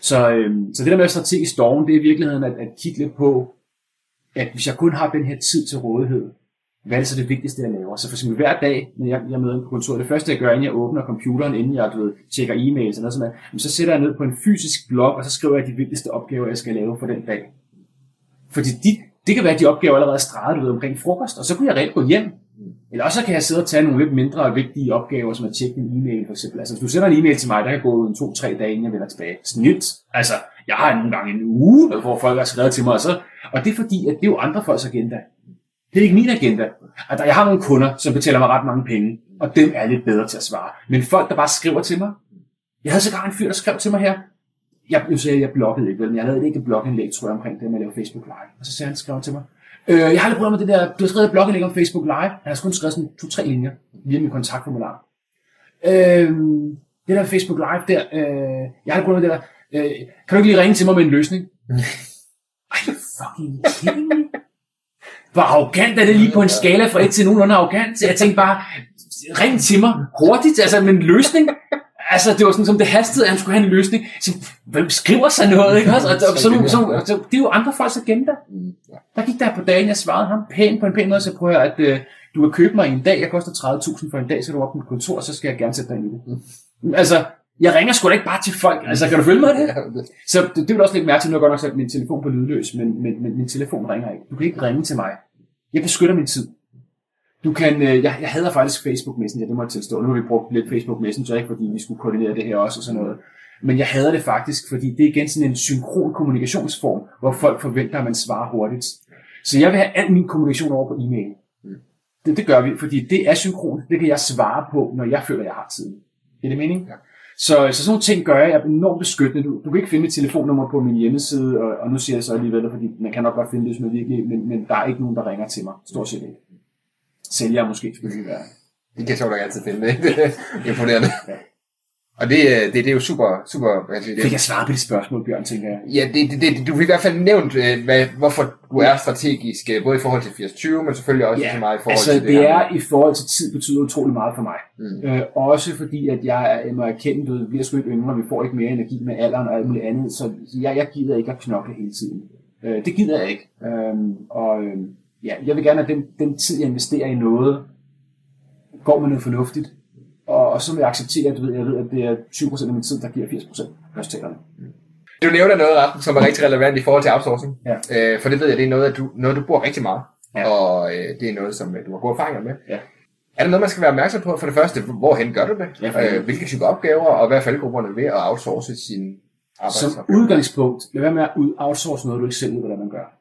Så, øh, så det der med strategisk doven, det er i virkeligheden at, at kigge lidt på, at hvis jeg kun har den her tid til rådighed, hvad er det så det vigtigste, jeg laver? Så for eksempel hver dag, når jeg, jeg møder ind på kontoret, det første jeg gør, inden jeg åbner computeren, inden jeg du ved, tjekker e-mails og noget sådan noget, så sætter jeg ned på en fysisk blog, og så skriver jeg de vigtigste opgaver, jeg skal lave for den dag. Fordi de, det kan være, at de opgaver allerede er streget du ved, omkring frokost, og så kunne jeg rent gå hjem. Eller også så kan jeg sidde og tage nogle lidt mindre vigtige opgaver, som at tjekke en e-mail for eksempel. Altså hvis du sender en e-mail til mig, der kan gå en to-tre dage, inden jeg vender tilbage. Snit. Altså, jeg har nogle gange en uge, hvor folk har skrevet til mig, og, så, og det er fordi, at det er jo andre folks agenda. Det er ikke min agenda. Altså, jeg har nogle kunder, som betaler mig ret mange penge, og dem er lidt bedre til at svare. Men folk, der bare skriver til mig. Jeg havde så en fyr, der skrev til mig her. Jeg, jeg sagde, jeg bloggede ikke, men jeg lavede ikke et blogindlæg, tror jeg, omkring det med at lave Facebook Live. Og så sagde han, skrev til mig, øh, jeg har lidt problemer med det der, du har skrevet et blogindlæg om Facebook Live. Han har kun skrevet sådan to-tre linjer via min kontaktformular. Øh, det der Facebook Live der, øh, jeg har problemer med det der. Øh, kan du ikke lige ringe til mig med en løsning? Are you fucking kidding me? Hvor arrogant er det lige på en skala fra 1 til nogenlunde arrogant? Jeg tænkte bare, ring til mig hurtigt, altså med en løsning. Altså, det var sådan, som det hastede, at han skulle have en løsning. Så, hvem skriver sig noget, ikke også? Og, og, så, så, så, så, det er jo andre folks agenda. Der gik der på dagen, jeg svarede ham pænt på en pæn måde, så prøver jeg, at øh, du kan købe mig en dag, jeg koster 30.000 for en dag, så er du op på mit kontor, så skal jeg gerne sætte dig ind i det. Altså, jeg ringer sgu da ikke bare til folk. Altså, kan du følge mig det? Så det, det vil også lægge mærke til, nu har jeg godt nok sat min telefon på lydløs, men, men, men min telefon ringer ikke. Du kan ikke ringe til mig. Jeg beskytter min tid. Du kan, øh, jeg, jeg hader faktisk Facebook Messenger, det må jeg tilstå. Nu har vi brugt lidt Facebook Messenger, ikke fordi vi skulle koordinere det her også og sådan noget. Men jeg hader det faktisk, fordi det er igen sådan en synkron kommunikationsform, hvor folk forventer, at man svarer hurtigt. Så jeg vil have al min kommunikation over på e-mail. Det, det gør vi, fordi det er synkron. Det kan jeg svare på, når jeg føler, at jeg har tiden. Er det mening? Ja. Så, så sådan nogle ting gør jeg. Jeg er enormt beskyttende. Du, du kan ikke finde mit telefonnummer på min hjemmeside, og, og nu siger jeg så alligevel, fordi man kan nok godt finde det, man virkelig, men, men der er ikke nogen, der ringer til mig. Stort set ikke. Sælger måske skulle det være. Det kan sjovt nok altid finde det. Er imponerende. Og det, øh, det, det er jo super, super... jeg sige, Fik det, jeg svaret på det spørgsmål, Bjørn, tænker jeg. ja, det, det, det, du fik i hvert fald nævnt, øh, hvad, hvorfor du er strategisk, øh, både i forhold til 80-20, men selvfølgelig også ja, så meget i forhold altså, til det, det her. er i forhold til tid betyder utrolig meget for mig. Mm. Øh, også fordi, at jeg, er- må erkende, at vi bliver sgu ikke yngre, vi får ikke mere energi med alderen og alt muligt andet, så jeg, jeg gider ikke at knokle hele tiden. Øh, det gider jeg ikke. Øhm, og øhm, ja, jeg vil gerne, at den, den tid, jeg investerer i noget, går med noget fornuftigt. Og, så vil jeg acceptere, at du ved, jeg ved, at det er 20% af min tid, der giver 80% resultaterne. Du nævner noget, Rasmus, som er rigtig relevant i forhold til outsourcing. Ja. Øh, for det ved jeg, det er noget, at du, noget, du bruger rigtig meget. Ja. Og øh, det er noget, som øh, du har gode erfaringer med. Ja. Er der noget, man skal være opmærksom på? For det første, hvorhen gør du det? Ja, øh, hvilke typer opgaver, og hvad er faldgrupperne ved at outsource sin Som arbejdsopgave? udgangspunkt, lad være med at outsource noget, du ikke selv ved, hvordan man gør.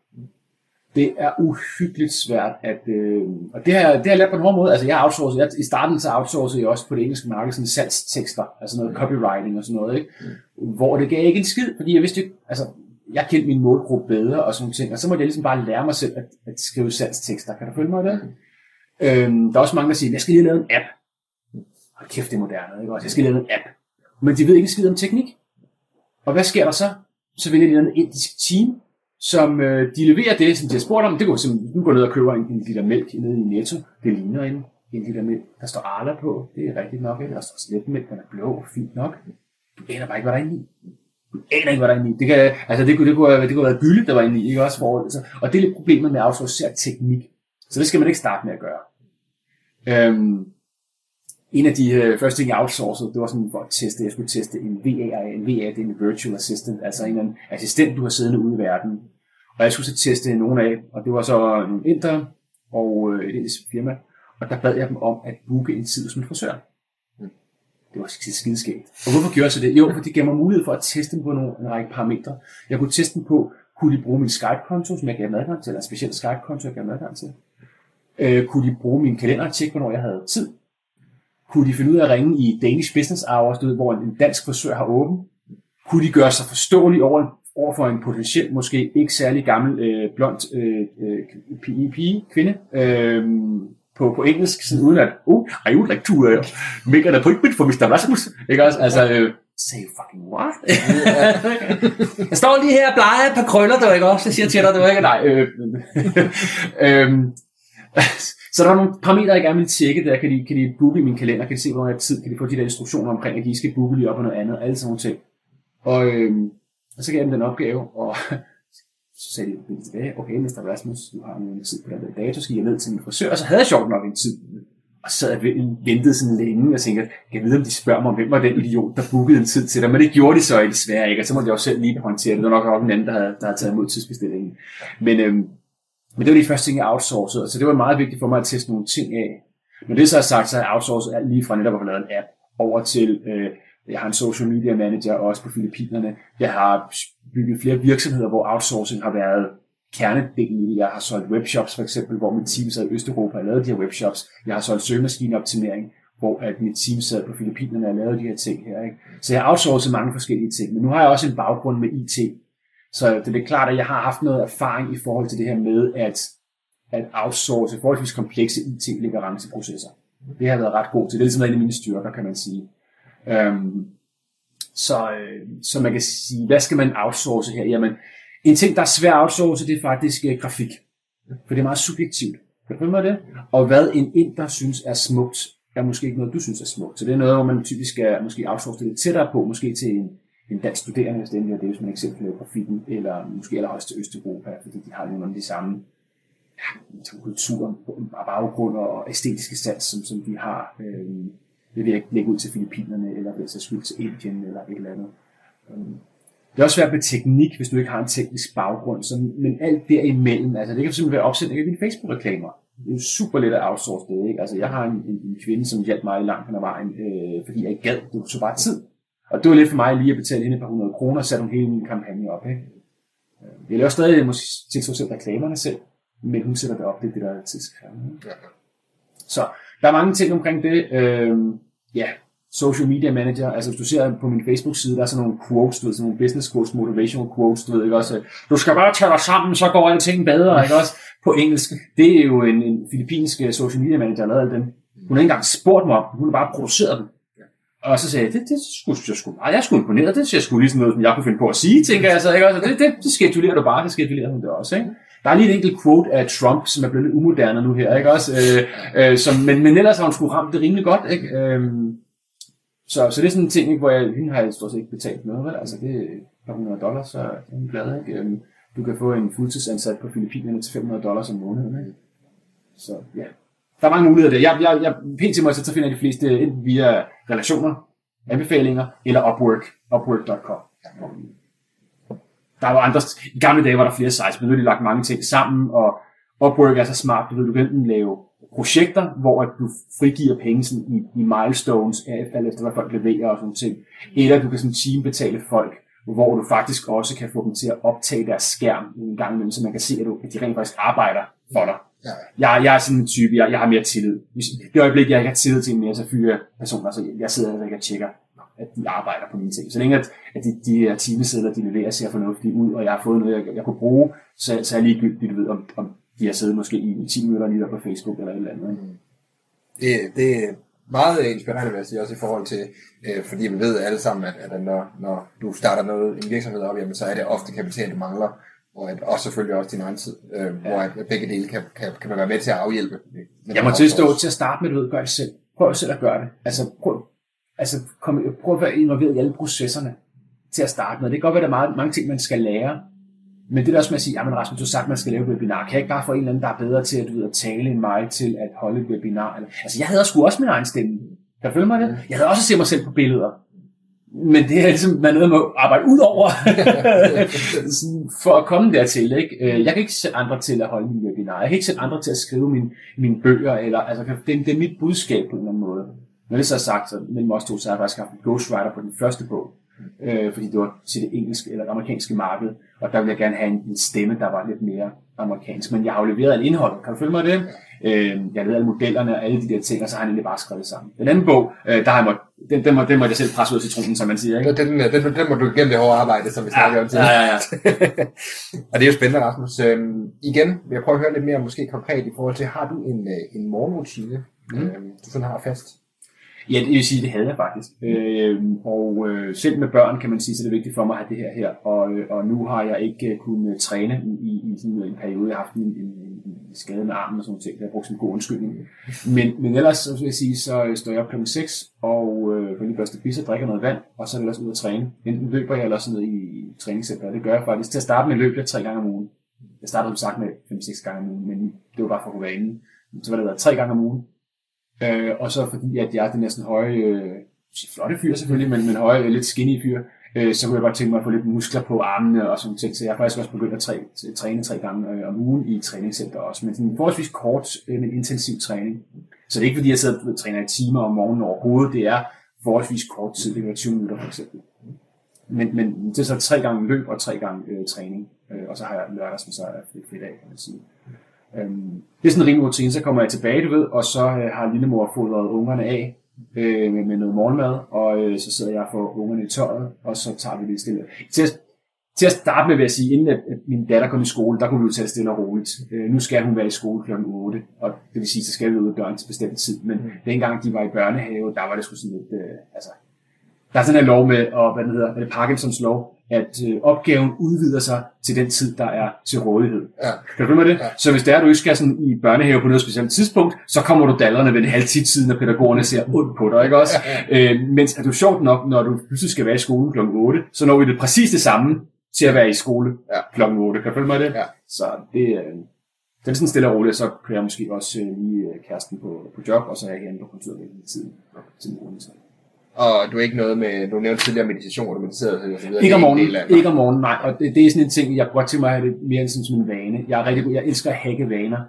Det er uhyggeligt svært at... Øh, og det har, det har jeg lært på en hård måde. Altså, jeg har outsourcet, jeg, i starten så outsourcede jeg også på det engelske marked sådan salgstekster, altså noget copywriting og sådan noget, ikke? Hvor det gav ikke en skid, fordi jeg vidste ikke, altså, jeg kendte min målgruppe bedre og sådan nogle ting, og så måtte jeg ligesom bare lære mig selv at, at skrive salgstekster. Kan du følge mig det? Øhm, der er også mange, der siger, jeg skal lige lave en app. Hold kæft, det er moderne, ikke? Også, jeg skal lave en app. Men de ved ikke en skid om teknik. Og hvad sker der så? Så vælger de et indisk team, som øh, de leverer det, som de har spurgt om. Det går simpelthen, du går ned og køber en, en liter mælk nede i Netto. Det ligner en, en liter mælk. Der står Arla på. Det er rigtigt nok. Ikke? Der står sletmælk, den er blå. Fint nok. Du aner bare ikke, hvad der er inde i. Du aner ikke, hvad der er inde i. Det, kan, altså, det, kunne, det, kunne, det kunne have været gylde, der var inde i. Ikke? Også, for, altså, og det er lidt problemet med at outsourcere teknik. Så det skal man ikke starte med at gøre. Øhm, en af de øh, første ting, jeg outsourcede, det var sådan for at teste, jeg skulle teste en VA, en VA, det er en virtual assistant, altså en eller anden assistent, du har siddende ude i verden. Og jeg skulle så teste nogen af, og det var så nogle inder og øh, et indisk firma, og der bad jeg dem om at booke en tid min frisør. Det var skideskægt. Og hvorfor gjorde jeg så det? Jo, for det gav mig mulighed for at teste dem på nogle, en række parametre. Jeg kunne teste dem på, kunne de bruge min Skype-konto, som jeg gav dem adgang til, eller en speciel Skype-konto, jeg gav dem adgang til. Øh, kunne de bruge min kalender og tjekke, hvornår jeg havde tid? Kunne de finde ud af at ringe i Danish Business Hours, du ved, hvor en dansk frisør har åben? Kunne de gøre sig forståelige over, over for en potentiel, måske ikke særlig gammel, øh, blond øh, øh, pige, kvinde? Øh, på, på engelsk, sådan uden at, oh, I would like to uh, make an appointment for Mr. Rasmus. Ikke også? Altså, øh, say fucking what? jeg står lige her og plejer et par krøller, du ikke også? Jeg siger til dig, du ikke? Nej. Øh, øh, så der var nogle parametre, jeg gerne ville tjekke der. Kan de, kan de booke i min kalender? Kan de se, hvor jeg har tid? Kan de få de der instruktioner omkring, at de skal booke lige op og noget andet? Alle sådan nogle ting. Og, øh, og så gav jeg dem den opgave, og så sagde de lidt tilbage, okay, Mr. Rasmus, du har en tid på den der dato, skal jeg ned til min frisør, og så havde jeg sjovt nok en tid. Og så sad jeg ventede sådan længe, og tænkte, kan jeg vide, om de spørger mig, hvem var den idiot, der bookede en tid til dig, men det gjorde de så desværre ikke, og så måtte jeg også selv lige håndtere det. Det var nok også en anden, der havde, der havde taget imod tidsbestillingen. Men, øhm, men det var de første ting, jeg outsourcede, så det var meget vigtigt for mig at teste nogle ting af. Når det så er sagt, så har jeg outsourcet alt lige fra netop at få lavet en app over til, øh, jeg har en social media manager også på Filippinerne. Jeg har bygget flere virksomheder, hvor outsourcing har været kernedelen i det. Jeg har solgt webshops for eksempel, hvor mit team sad i Østeuropa og lavede de her webshops. Jeg har solgt søgemaskineoptimering, hvor at mit team sad på Filippinerne og lavede de her ting her. Ikke? Så jeg har outsourcet mange forskellige ting. Men nu har jeg også en baggrund med IT. Så det er klart, at jeg har haft noget erfaring i forhold til det her med at, at outsource forholdsvis komplekse IT-leveranceprocesser. Det har jeg været ret god til. Det er ligesom en af mine styrker, kan man sige. Øhm, så, øh, så man kan sige, hvad skal man outsource her? Jamen, en ting, der er svært at outsource, det er faktisk øh, grafik. For det er meget subjektivt. Kan du med det? Og hvad en ind, der synes er smukt, er måske ikke noget, du synes er smukt. Så det er noget, hvor man typisk skal måske outsource det lidt tættere på, måske til en, en dansk studerende, hvis det er det, hvis man eksempel laver grafikken, eller måske allerhøjst til Østeuropa, fordi de har nogle af de samme ja, kulturer, baggrund og æstetiske sans, som, som de har. Øh, det vil jeg ikke lægge ud til Filippinerne, eller hvis jeg skulle til Indien, eller et eller andet. Øh, det er også svært med teknik, hvis du ikke har en teknisk baggrund, så, men alt derimellem, altså det kan simpelthen være opsætning af dine Facebook-reklamer. Det er jo super let at outsource det, ikke? Altså jeg har en, en, en kvinde, som hjalp mig langt hen ad vejen, øh, fordi jeg ikke gad, det så bare tid. Og det var lidt for mig lige at betale hende et par hundrede kroner, og sætte hun hele min kampagne op, ikke? Jeg laver stadig måske til selv reklamerne selv, men hun sætter det op, det er det, der er tidskrævende. Så der er mange ting omkring det. Øh, ja, social media manager. Altså hvis du ser på min Facebook-side, der er sådan nogle quotes, du ved, sådan nogle business quotes, motivational quotes, du ved ikke også. Du skal bare tage dig sammen, så går alting bedre, ikke også? På engelsk. Det er jo en, en filippinsk øh, social media manager, der lavede alle dem. Hun har ikke engang spurgt mig om, hun har bare produceret dem. Og så sagde jeg, det, det skulle jeg sgu, jeg skulle imponeret, det ser sgu ligesom noget, som jeg kunne finde på at sige, tænker jeg så, ikke også? Det, det, det schedulerer du bare, det schedulerer hun det også, ikke? Der er lige et enkelt quote af Trump, som er blevet lidt umoderne nu her, ikke også? Øh, øh, som, men, men ellers har hun sgu ramt det rimelig godt, ikke? Øh, så, så det er sådan en ting, ikke, hvor jeg, hende har jeg stort set ikke betalt noget, vel? Altså det er 100 dollars, så er hun glad, ikke? Øh, du kan få en fuldtidsansat på Filippinerne til 500 dollars om måneden, ikke? Så ja, der er mange muligheder der. Jeg, jeg, jeg, pænt til mig, så finder jeg de fleste enten via relationer, anbefalinger, eller Upwork, upwork.com. Der var andre, i gamle dage var der flere sites, men nu har de lagt mange ting sammen, og Upwork er så smart, du ved, du kan enten lave projekter, hvor at du frigiver penge sådan i, i milestones, alt efter hvad folk leverer og sådan ting. Eller du kan sådan teambetale folk, hvor du faktisk også kan få dem til at optage deres skærm en gang imellem, så man kan se, at, du, at de rent faktisk arbejder for dig. Ja. Jeg, jeg er sådan en type, jeg, jeg har mere tillid. Hvis, det øjeblik, jeg ikke har tillid til en mere, så fyrer personer, så jeg sidder og ikke og tjekker at de arbejder på mine ting. Så længe at, at de, de her timesedler, de leverer, ser fornuftigt ud, og jeg har fået noget, jeg, jeg kunne bruge, så, så er jeg ligegyldigt, du ved, om, om de har siddet måske i 10 minutter lige der på Facebook eller et eller andet. Mm. Det, det er meget inspirerende, vil jeg sige, også i forhold til, øh, fordi vi ved alle sammen, at, at når, når du starter noget, en virksomhed op, jamen, så er det ofte kapital, du mangler, og at også selvfølgelig også din egen tid, øh, ja. hvor at begge dele kan, kan, kan man være med til at afhjælpe. Jeg må tilstå til at starte med, ved, gør det selv. Prøv selv at gøre det. Altså, prøv, altså kom, prøv at være involveret i alle processerne til at starte med. Det kan godt være, at der er meget, mange ting, man skal lære, men det er også med at sige, jamen Rasmus, du har sagt, at man skal lave et webinar. Kan jeg ikke bare få en eller anden, der er bedre til at, du ved, at tale end mig til at holde et webinar? Altså, jeg havde sgu også min egen stemme. Kan du følge mig det? Jeg havde også set mig selv på billeder. Men det er ligesom, man er nødt at arbejde ud over, for at komme dertil. Ikke? Øh, jeg kan ikke sætte andre til at holde min webinar. Jeg kan ikke sætte andre til at skrive mine, mine bøger. Eller, altså, det, det er mit budskab på en eller anden måde. Når det så er sagt, så mellem os to, så har jeg faktisk haft en ghostwriter på den første bog, øh, fordi det var til det engelske eller det amerikanske marked, og der ville jeg gerne have en, en stemme, der var lidt mere amerikansk. Men jeg har jo leveret alt indhold, kan du følge mig det? Øh, jeg lavede alle modellerne og alle de der ting, og så har han egentlig bare skrevet sammen. Den anden bog, øh, der har jeg måtte, den, den, må, den må jeg selv presse ud af citronen, som man siger. Ikke? Den, den, den, den må du igennem det hårde arbejde, som vi snakker om til. ja, ja, ja. og det er jo spændende, Rasmus. Øhm, igen vil jeg prøve at høre lidt mere måske konkret i forhold til, har du en, øh, en morgenrutine, mm. øhm, du sådan har fast? Ja, det vil sige, det havde jeg faktisk. Øh, og øh, selv med børn kan man sige, så det er vigtigt for mig at have det her her. Og, øh, og nu har jeg ikke øh, kunnet træne i, i, sådan en periode. Jeg har haft en, en, en skade med armen og sådan noget ting. Det har jeg brugt som god undskyldning. Men, men ellers så vil jeg sige, så øh, står jeg op kl. 6 og øh, får lige børste og drikker noget vand, og så er det ellers ud at træne. Enten løber jeg eller sådan noget i træningscenter. Det gør jeg faktisk. Til at starte med løb jeg tre gange om ugen. Jeg startede som sagt med 5-6 gange om ugen, men det var bare for at kunne være inde. Så var det været tre gange om ugen. Øh, og så fordi, at jeg er den næsten høje, øh, flotte fyr selvfølgelig, men, men høje, lidt skinny fyr, øh, så kunne jeg godt tænke mig at få lidt muskler på armene og sådan ting. Så jeg har faktisk også begyndt at træne, træne tre gange øh, om ugen i et træningscenter også. Men sådan forholdsvis kort, øh, men intensiv træning. Så det er ikke fordi, jeg sidder og træner i timer om morgenen overhovedet. Det er forholdsvis kort tid. Det kan være 20 minutter for eksempel. Men, men det er så tre gange løb og tre gange øh, træning. Øh, og så har jeg lørdag, som så er fri dag, kan man sige. Øhm, det er sådan en rimelig rutine, så kommer jeg tilbage, du ved, og så øh, har lillemor fodret ungerne af øh, med, med noget morgenmad, og øh, så sidder jeg for ungerne i tøjet, og så tager vi det stille. Til at, til at starte med vil jeg sige, inden at, at min datter kom i skole, der kunne vi jo tage det stille og roligt. Øh, nu skal hun være i skole kl. 8, og det vil sige, så skal vi ud af døren til bestemt tid. Men mm. dengang de var i børnehave, der var det sgu sådan lidt, øh, altså, der er sådan en lov med, og hvad den hedder, er det Parkinsons lov, at øh, opgaven udvider sig til den tid, der er til rådighed. Ja. Kan du følge mig det? Ja. Så hvis det er, du ikke skal sådan i børnehave på noget specielt tidspunkt, så kommer du dallerne ved en halv tid siden, når pædagogerne ser ondt på dig, ikke også? Øh, mens er du sjovt nok, når du pludselig skal være i skole kl. 8, så når vi det præcis det samme til at være i skole Ja. kl. 8. Kan du følge mig det? Ja. Så det, øh, det er sådan stille og roligt, så kører jeg måske også øh, lige øh, kæresten på, på job, og så er jeg herinde på kontoret lidt tiden til morgen. Så. Og du er ikke noget med, du nævnte tidligere meditation, hvor du mediterede og så videre. Ikke om Det morgenen, af ikke om morgenen, nej. Og det, det er sådan en ting, jeg godt tænke mig at det mere sådan som en vane. Jeg er rigtig god, jeg elsker at hacke vaner.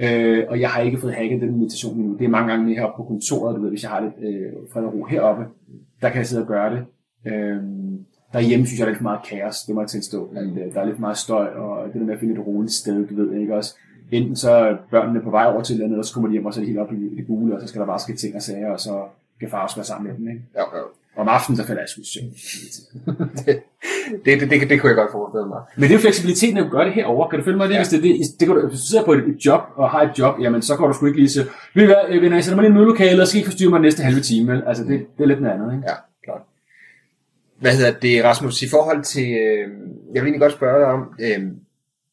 Ja. Øh, og jeg har ikke fået hacket den meditation endnu. Det er mange gange mere heroppe på kontoret, du ved, hvis jeg har lidt øh, fred og ro heroppe, der kan jeg sidde og gøre det. Øh, derhjemme synes jeg, der er lidt for meget kaos, det må jeg tilstå. At, øh, der er lidt for meget støj, og det der med at finde et roligt sted, du ved ikke også. Enten så er børnene på vej over til et eller andet, og så kommer de hjem, og så er det helt op i det gule, og så skal der bare ske ting og sager, og så kan far også være sammen med dem. Ikke? Ja, ja. Og om aftenen, der falder jeg sgu søvn. det, det, det, det, det, kunne jeg godt forestille mig. Men det er jo fleksibiliteten, at du gør det herovre. Kan du følge mig det? Ja. Hvis, det, det, det kan du, hvis du sidder på et, job og har et job, jamen så går du sgu ikke lige så... Ved I hvad, øh, venner, jeg sætter mig lige i mødelokale, og skal ikke forstyrre mig den næste halve time. Vel? Altså, det, det er lidt noget andet, ikke? Ja, klart. Hvad hedder det, Rasmus, i forhold til, øh, jeg vil egentlig godt spørge dig om, øh,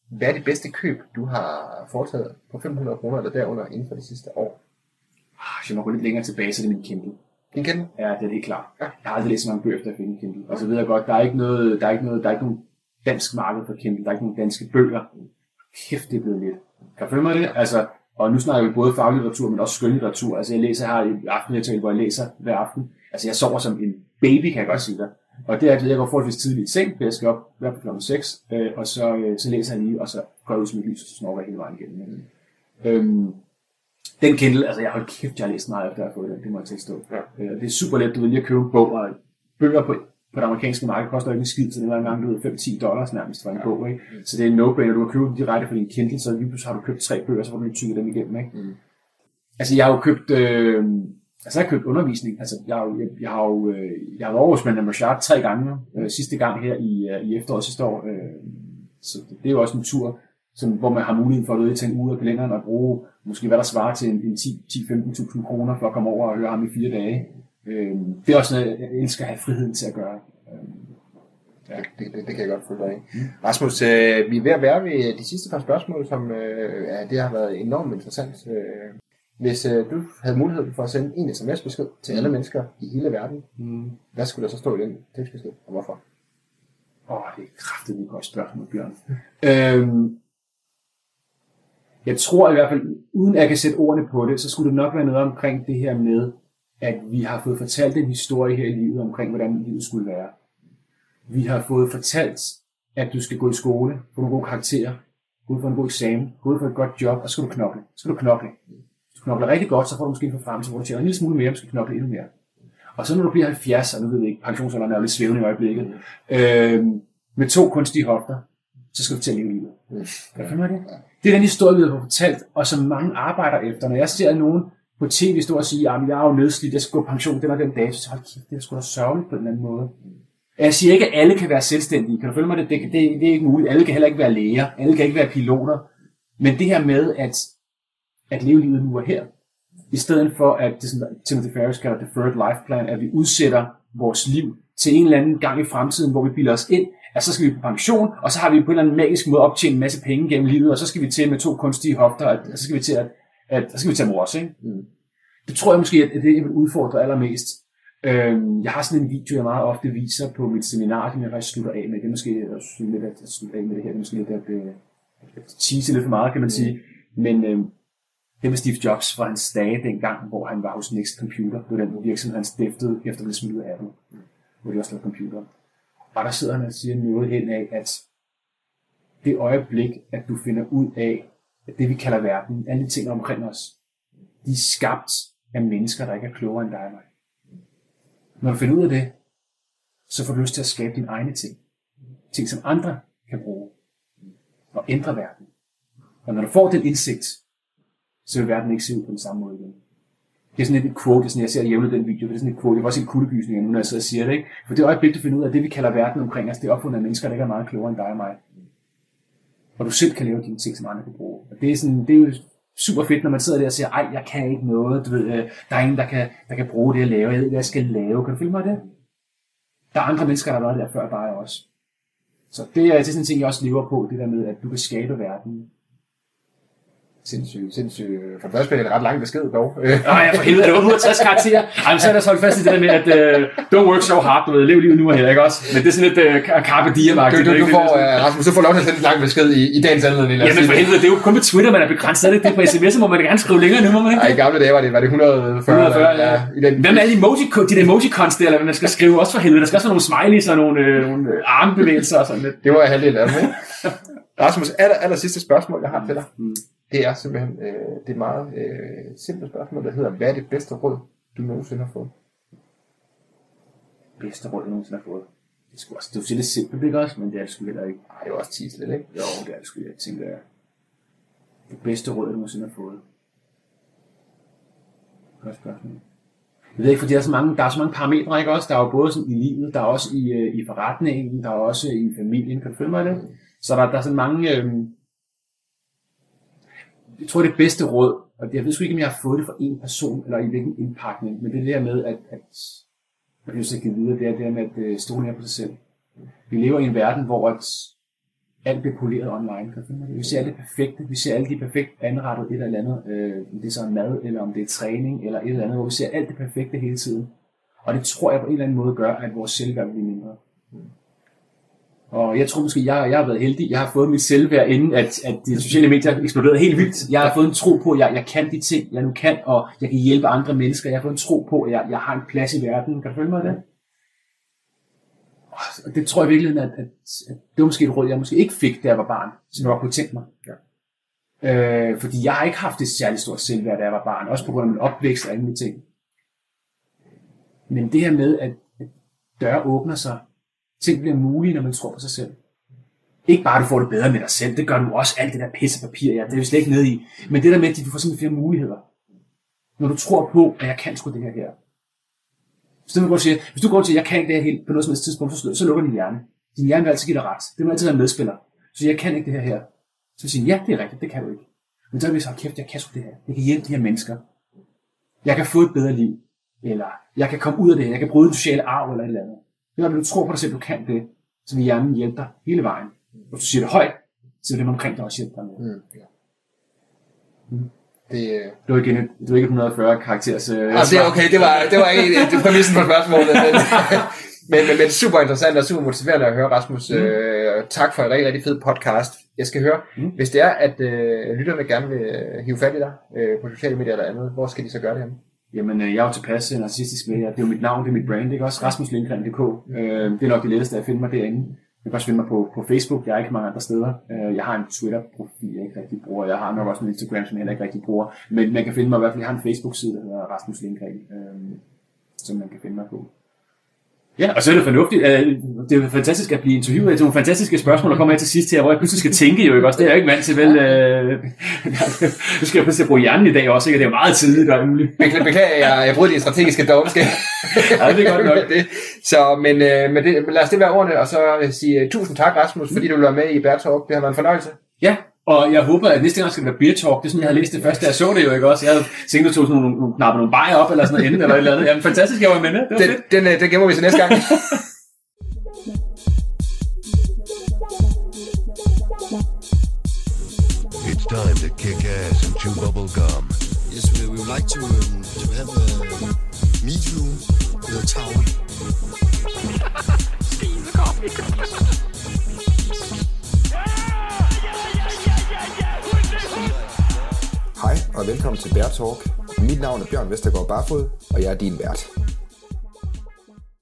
hvad er det bedste køb, du har foretaget på 500 kroner eller derunder inden for det sidste år? Ah, Hvis jeg må gå lidt længere tilbage, så er det min Kindle. Din kende? Ja, det er helt klart. Ja. Jeg har aldrig læst så mange bøger efter at finde en Kindle. Og så ved jeg godt, der er ikke noget, der er ikke noget, der er ikke nogen dansk marked for Kindle. Der er ikke nogen danske bøger. Kæft, det er blevet lidt. Kan du følge mig det? Altså, og nu snakker vi både faglitteratur, men også skønlitteratur. Altså, jeg læser her i aftenritual, hvor jeg læser hver aften. Altså, jeg sover som en baby, kan jeg godt sige dig. Og det er, at jeg går forholdsvis tidligt i seng, for jeg skal op hver på klokken 6, øh, og så, øh, så læser jeg lige, og så går jeg ud som et lys, og så snorker jeg hele vejen igennem. Øhm, den Kindle, altså jeg har kæft, jeg har læst meget efter at have fået den, det må jeg tilstå. Ja. Øh, det er super let, du vil lige at købe en bog, og bøger på, på det amerikanske marked koster ikke en skid, så det var engang, du ved, 5-10 dollars nærmest for en ja. bog, ikke? Så det er en no-brainer, du købe den direkte fra din Kindle, så lige pludselig har du købt tre bøger, så får du lige tykket dem igennem, ikke? Mm. Altså jeg har jo købt, øh, altså jeg har købt undervisning, altså jeg, har jo- jeg, jeg har jo, øh, jeg har været over Mandam Rashad tre gange, øh, sidste gang her i, øh, i efteråret sidste år, øh, så det, det er jo også en tur, som, hvor man har mulighed for at løbe en uge af kalenderen og bruge måske hvad der svarer til en, en 10-15.000 kroner for at komme over og høre ham i fire dage. Øh, det er også noget, jeg elsker at have friheden til at gøre. Øh, Ja. Det, det, det, det kan jeg godt følge dig i. Rasmus, øh, vi er ved at være ved de sidste par spørgsmål, som øh, ja, det har været enormt interessant. Øh, hvis øh, du havde mulighed for at sende en sms-besked til alle mennesker i hele verden, mm. hvad skulle der så stå i den tekstbesked, og hvorfor? Åh, det er kraftigt et godt spørgsmål, Bjørn. øhm, jeg tror i hvert fald, uden at jeg kan sætte ordene på det, så skulle det nok være noget omkring det her med, at vi har fået fortalt en historie her i livet omkring, hvordan livet skulle være. Vi har fået fortalt, at du skal gå i skole, få nogle gode karakterer, gå ud for en god eksamen, gå ud for et godt job, og så skal du knokle. Så skal du knokle. Hvis du knokler rigtig godt, så får du måske en forfremmelse, hvor du tjener en lille smule mere, og skal knokle endnu mere. Og så når du bliver 70, og nu ved jeg ikke, pensionsalderen er jo lidt svævende i øjeblikket, øh, med to kunstige hofter, så skal du til at leve livet. Kan du det? Det er den historie, vi har fortalt, og som mange arbejder efter. Når jeg ser nogen på tv stå og sige, at jeg er jo nedslidt, jeg skal gå på pension, den og den dag, så hold kæft, det er sgu da sørgeligt på en eller anden måde. Jeg siger ikke, at alle kan være selvstændige. Kan du følge mig? Det, det, det, det er ikke muligt. Alle kan heller ikke være læger. Alle kan ikke være piloter. Men det her med at, at leve livet nu og her, i stedet for at det, som Timothy Ferris kalder deferred life plan, at vi udsætter vores liv til en eller anden gang i fremtiden, hvor vi bilder os ind, at så skal vi på pension, og så har vi på en eller anden magisk måde optjent en masse penge gennem livet, og så skal vi til med to kunstige hofter, og så skal vi til at, at så skal vi til at mor os, ikke? Mm. Det tror jeg måske, at det jeg vil udfordre allermest. Øhm, jeg har sådan en video, jeg meget ofte viser på mit seminar, som jeg faktisk slutter af med. Det er måske synes lidt at slutte af med det her. Det er måske lidt at, øh, at tease lidt for meget, kan man sige. Men øhm, det med Steve Jobs fra hans dage dengang, hvor han var hos Next Computer. Det var den virksomhed, han stiftede efter at blive smidt ud af Apple, hvor de også lavede computer. Og der sidder han og siger noget hen af, at det øjeblik, at du finder ud af, at det vi kalder verden, alle de ting omkring os, de er skabt af mennesker, der ikke er klogere end dig og mig. Når du finder ud af det, så får du lyst til at skabe dine egne ting. Ting, som andre kan bruge. Og ændre verden. Og når du får den indsigt, så vil verden ikke se ud på den samme måde igen. Det er sådan lidt et quote, det er sådan, jeg ser jævnligt den video, det er sådan et quote, jeg var også en kuldegysning nu, når jeg sidder og siger det, ikke? For det øjeblik, du finder ud af, at det vi kalder verden omkring os, det er opfundet af mennesker, der ikke er meget klogere end dig og mig. Og du selv kan lave dine ting, som andre kan bruge. Og det er, sådan, det er jo super fedt, når man sidder der og siger, ej, jeg kan ikke noget, du ved, øh, der er ingen, der kan, der kan bruge det, jeg laver, jeg ved hvad jeg skal lave. Kan du følge mig det? Der er andre mennesker, der har været der før dig også. Så det er, det er sådan en ting, jeg også lever på, det der med, at du kan skabe verden Sindssygt, sindssygt. For det første blev det ret lang besked dog. Nej, jeg for helvede, er det 860 karakterer? Ej, men så er der så holdt fast i det der med, at uh, don't work so hard, du ved, lev livet nu og her, ikke også? Men det er sådan lidt uh, carpe diem du, du, du, får, uh, Rasmus, du får lov til at sende en lang besked i, i dagens anledning. Jamen for det. helvede, det er jo kun på Twitter, man er begrænset. Er det det på sms, må man gerne skrive længere nu, må man ikke? Ej, i gamle dage var det, var det 140, 140, ja. i den, Hvem er de emoji, de der emojicons der, eller hvad man skal skrive også for helvede? Der skal også være nogle smileys og nogle, øh, nogle armbevægelser og sådan lidt. Det var halvdelen af dem, ikke? Rasmus, aller, aller sidste spørgsmål, jeg har til dig. Mm. Det er simpelthen øh, det er et meget øh, simpelt spørgsmål, der hedder, hvad er det bedste råd, du nogensinde har fået? Bedste råd, jeg nogensinde har fået. Det skulle også, det er jo lidt simpelt, ikke også? Men det er det sgu heller ikke. Ej, det var også tis lidt, ikke? Jo, det er det sgu, jeg tænker, jeg. Det bedste råd, jeg nogensinde har fået. Godt spørgsmål. Jeg ved ikke, fordi der er så mange, der er så mange parametre, ikke også? Der er jo både sådan i livet, der er også i, øh, i forretningen, der er også i familien, kan du følge mig det? Så der, der er sådan mange, øh, jeg tror det bedste råd, og jeg ved sgu ikke, om jeg har fået det fra en person, eller i hvilken indpakning, men det er det der med, at, at jeg jeg så give videre, det er det der med at øh, stole mere på sig selv. Vi lever i en verden, hvor at alt bliver poleret online. Kan du følge? Vi ser alt det perfekte, vi ser alle de perfekt anrettet et eller andet, øh, om det er så mad, eller om det er træning, eller et eller andet, hvor vi ser alt det perfekte hele tiden. Og det tror jeg på en eller anden måde gør, at vores selvværd bliver mindre. Mm. Og jeg tror måske, jeg, jeg har været heldig. Jeg har fået mit selvværd, inden at, at de sociale medier eksploderede helt vildt. Jeg har fået en tro på, at jeg, jeg kan de ting, jeg nu kan, og jeg kan hjælpe andre mennesker. Jeg har fået en tro på, at jeg, jeg har en plads i verden. Kan du følge mig det? Og det tror jeg virkelig, at, at, at det var måske et råd, jeg måske ikke fik, da jeg var barn, som jeg godt kunne tænke mig. Ja. Øh, fordi jeg har ikke haft et særligt stort selvværd, da jeg var barn, også på grund af min opvækst og alle mulige ting. Men det her med, at, at døre åbner sig, ting bliver mulige, når man tror på sig selv. Ikke bare, at du får det bedre med dig selv, det gør du også, alt det der pisse papir, ja, det er vi slet ikke nede i. Men det der med, at du får simpelthen flere muligheder. Når du tror på, at jeg kan sgu det her her. Så det, går siger, hvis du går til, at jeg kan ikke det her helt på noget som helst tidspunkt, så, så lukker din hjerne. Din hjerne vil altid give dig ret. Det må altid være medspiller. Så jeg kan ikke det her her. Så vil sige, ja, det er rigtigt, det kan du ikke. Men så vil jeg sige, kæft, jeg kan sgu det her. Jeg kan hjælpe de her mennesker. Jeg kan få et bedre liv. Eller jeg kan komme ud af det. Jeg kan bryde den sociale arv eller et eller andet. Er, når du tror på dig selv, du kan det, så vil hjernen hjælpe dig hele vejen. Hvis du siger det højt, så vil dem omkring dig også hjælpe dig med. Mm, ja. Det, øh, Det var et, det var ikke et 140 karakteres... Øh, altså, det er okay, det var, det var ikke det præmissen på spørgsmålet. Men, men, men, men, super interessant og super motiverende at høre, Rasmus. Mm. Øh, tak for en rigtig, rigtig fed podcast. Jeg skal høre, mm. hvis det er, at øh, lytterne gerne vil øh, hive fat i dig øh, på sociale medier eller andet, hvor skal de så gøre det henne? Jamen, øh, jeg er jo tilpas øh, narcissistisk med, det er jo mit navn, det er mit brand, ikke også? Rasmuslindgren.dk. Øh, det er nok det letteste at finde mig derinde. Jeg kan også finde mig på, på Facebook, jeg er ikke mange andre steder. Øh, Jeg har en Twitter-profil, jeg ikke rigtig bruger. Jeg har nok også en Instagram, som jeg heller ikke rigtig bruger. Men man kan finde mig i hvert fald, jeg har en Facebook-side, der hedder Rasmus Lindgren, øh, som man kan finde mig på. Ja, og så er det fornuftigt. øh, Det er fantastisk at blive interviewet. Det er nogle fantastiske spørgsmål, der kommer her til sidst her, hvor jeg pludselig skal tænke jo, ikke også? Det er jeg ikke vant til, vel? øh. Nu skal jeg pludselig bruge hjernen i dag også, ikke? Det er jo meget tidligt og muligt. Beklager, jeg, jeg bryder din strategiske dovenskab. Ja, det er godt nok. det. Så, men, øh, men det, lad os det være ordene, og så sige tusind tak, Rasmus, fordi du vil være med i Bear Talk. Det har været en fornøjelse. Ja, og jeg håber, at næste gang skal det være beer talk. Det er sådan, jeg havde læst det første, da jeg så det jo, ikke også? Jeg havde tænkt, at du tog sådan nogle, nogle knapper nogle bajer op, eller sådan noget inden, eller et eller andet. Jamen, fantastisk, jeg var med. Det var Den, fedt. den, øh, den gemmer vi til næste gang. It's time to kick ass and chew bubble gum. Yes, we, we would like to, um, to have a meet you with a town. Hej og velkommen til Bær Talk. Mit navn er Bjørn Vestergaard Barfod, og jeg er din vært.